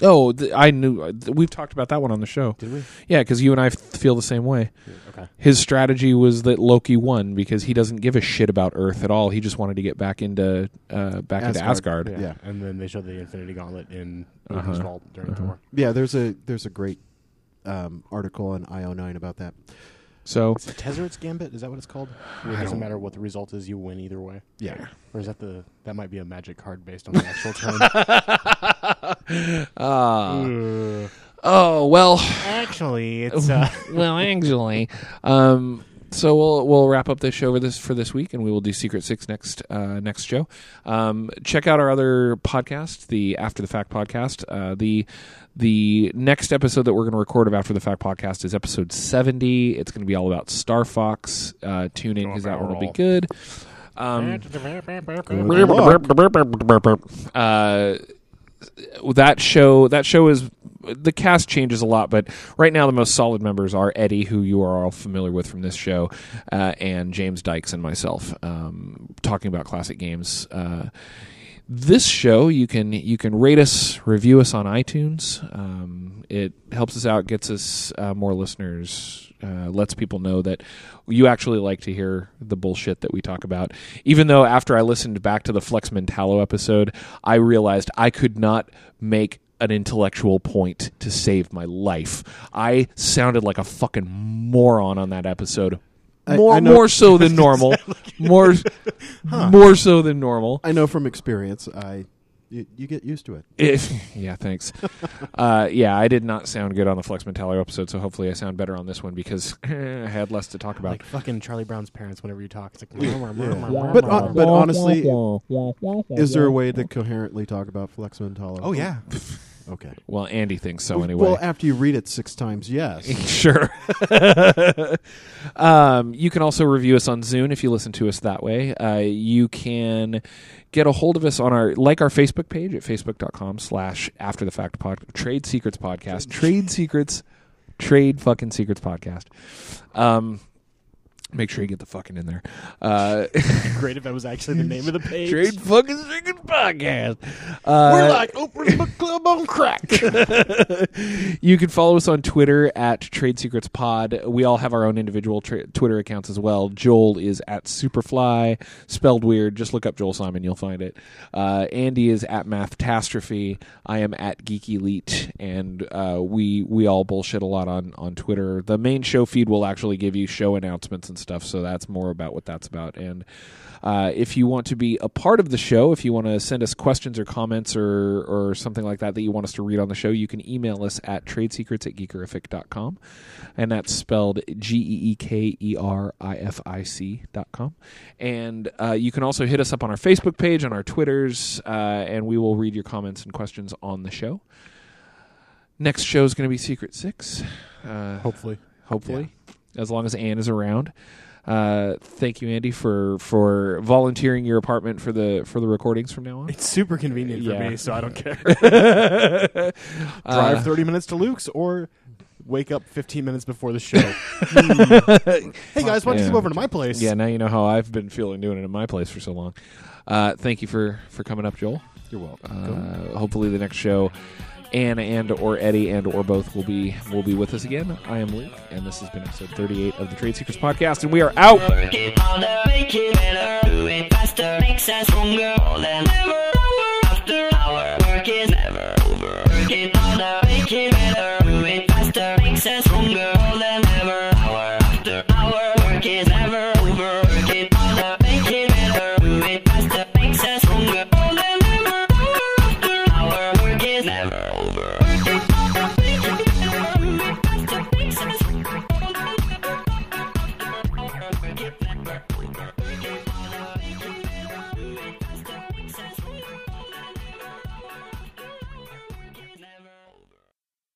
Oh, th- I knew. uh, th- We've talked about that one on the show. Did we? Yeah, because you and I f- feel the same way. Okay. His strategy was that Loki won because he doesn't give a shit about Earth at all. He just wanted to get back into uh, back into Asgard. Asgard. Yeah. Yeah. And then they showed the Infinity Gauntlet in Uh-huh. Loki's vault during Uh-huh. Thor. Yeah, there's a there's a great um, article on IO9 about that. So Is Tezzeret's Gambit? Is that what it's called? Where it I doesn't don't- matter what the result is, you win either way. Yeah. Or is that the that might be a magic card based on the actual? (laughs) Ah. Ugh. oh well. Actually, it's (laughs) uh, well, actually, um, so we'll we'll wrap up this show for this for this week, and we will do Secret Six next uh, next show. Um, check out our other podcast, the After the Fact podcast. Uh, the the next episode that we're going to record of After the Fact podcast is episode seventy. It's going to be all about Star Fox. Uh, tune in because that one will be good. Um, uh, that show that show is the cast changes a lot, but right now the most solid members are Eddie, who you are all familiar with from this show, uh, and James Dykes and myself um, talking about classic games. Uh, this show you can you can rate us, review us on iTunes. Um, it helps us out, gets us uh, more listeners, uh, lets people know that you actually like to hear the bullshit that we talk about. Even though after I listened back to the Flex Mentallo episode, I realized I could not make an intellectual point to save my life. I sounded like a fucking moron on that episode. More, I know- more so than (laughs) normal. more, (laughs) more so than normal. I know from experience. I You, you get used to it. If, yeah, thanks. (laughs) uh, yeah, I did not sound good on the Flex Mentallo episode, so hopefully I sound better on this one because I had less to talk about. Like fucking Charlie Brown's parents. Whenever you talk, it's like. But uh, but honestly, is there a way to coherently talk about Flex Mentallo? Oh yeah. Okay. well, Andy thinks so anyway. Well, after you read it six times, yes. (laughs) sure. (laughs) um, you can also review us on Zune if you listen to us that way. Uh, you can get a hold of us on our like our Facebook page at facebook.com slash after the fact pod trade secrets podcast. Trade secrets trade fucking secrets podcast. Um make sure you get the fucking in there. Uh (laughs) Great if that was actually the name of the page. Trade fucking secrets podcast. Uh, We're like Oprah's book club on crack. (laughs) you can follow us on Twitter at Trade Secrets Pod. We all have our own individual tra- Twitter accounts as well. Joel is at Superfly, spelled weird. Just look up Joel Simon, you'll find it. Uh, Andy is at Mathtastrophe. I am at Geek Elite, and uh, we we all bullshit a lot on on Twitter. The main show feed will actually give you show announcements and stuff, so that's more about what that's about. And uh, if you want to be a part of the show, if you want to send us questions or comments or, or something like that that you want us to read on the show, you can email us at tradesecrets at geekerific.com. And that's spelled G E E K E R I F I C dot com. And uh, you can also hit us up on our Facebook page, on our Twitters, uh, and we will read your comments and questions on the show. Next show is going to be Secret Six. Uh, Hopefully. hopefully, as long as Anne is around. Uh, thank you, Andy, for for volunteering your apartment for the for the recordings from now on. It's super convenient for Yeah. me, so I don't care. (laughs) Uh, Drive 30 minutes to Luke's or wake up 15 minutes before the show. (laughs) hey guys, why don't you come over to my place? Yeah, now you know how I've been feeling doing it in my place for so long. Uh, thank you for for coming up, Joel. You're welcome. Uh, hopefully, the next show, Anne and or Eddie and or both will be will be with us again. I am Luke, and this has been episode 38 of the Trade Secrets podcast, and we are out. Work it harder, make it better, do it faster, makes us stronger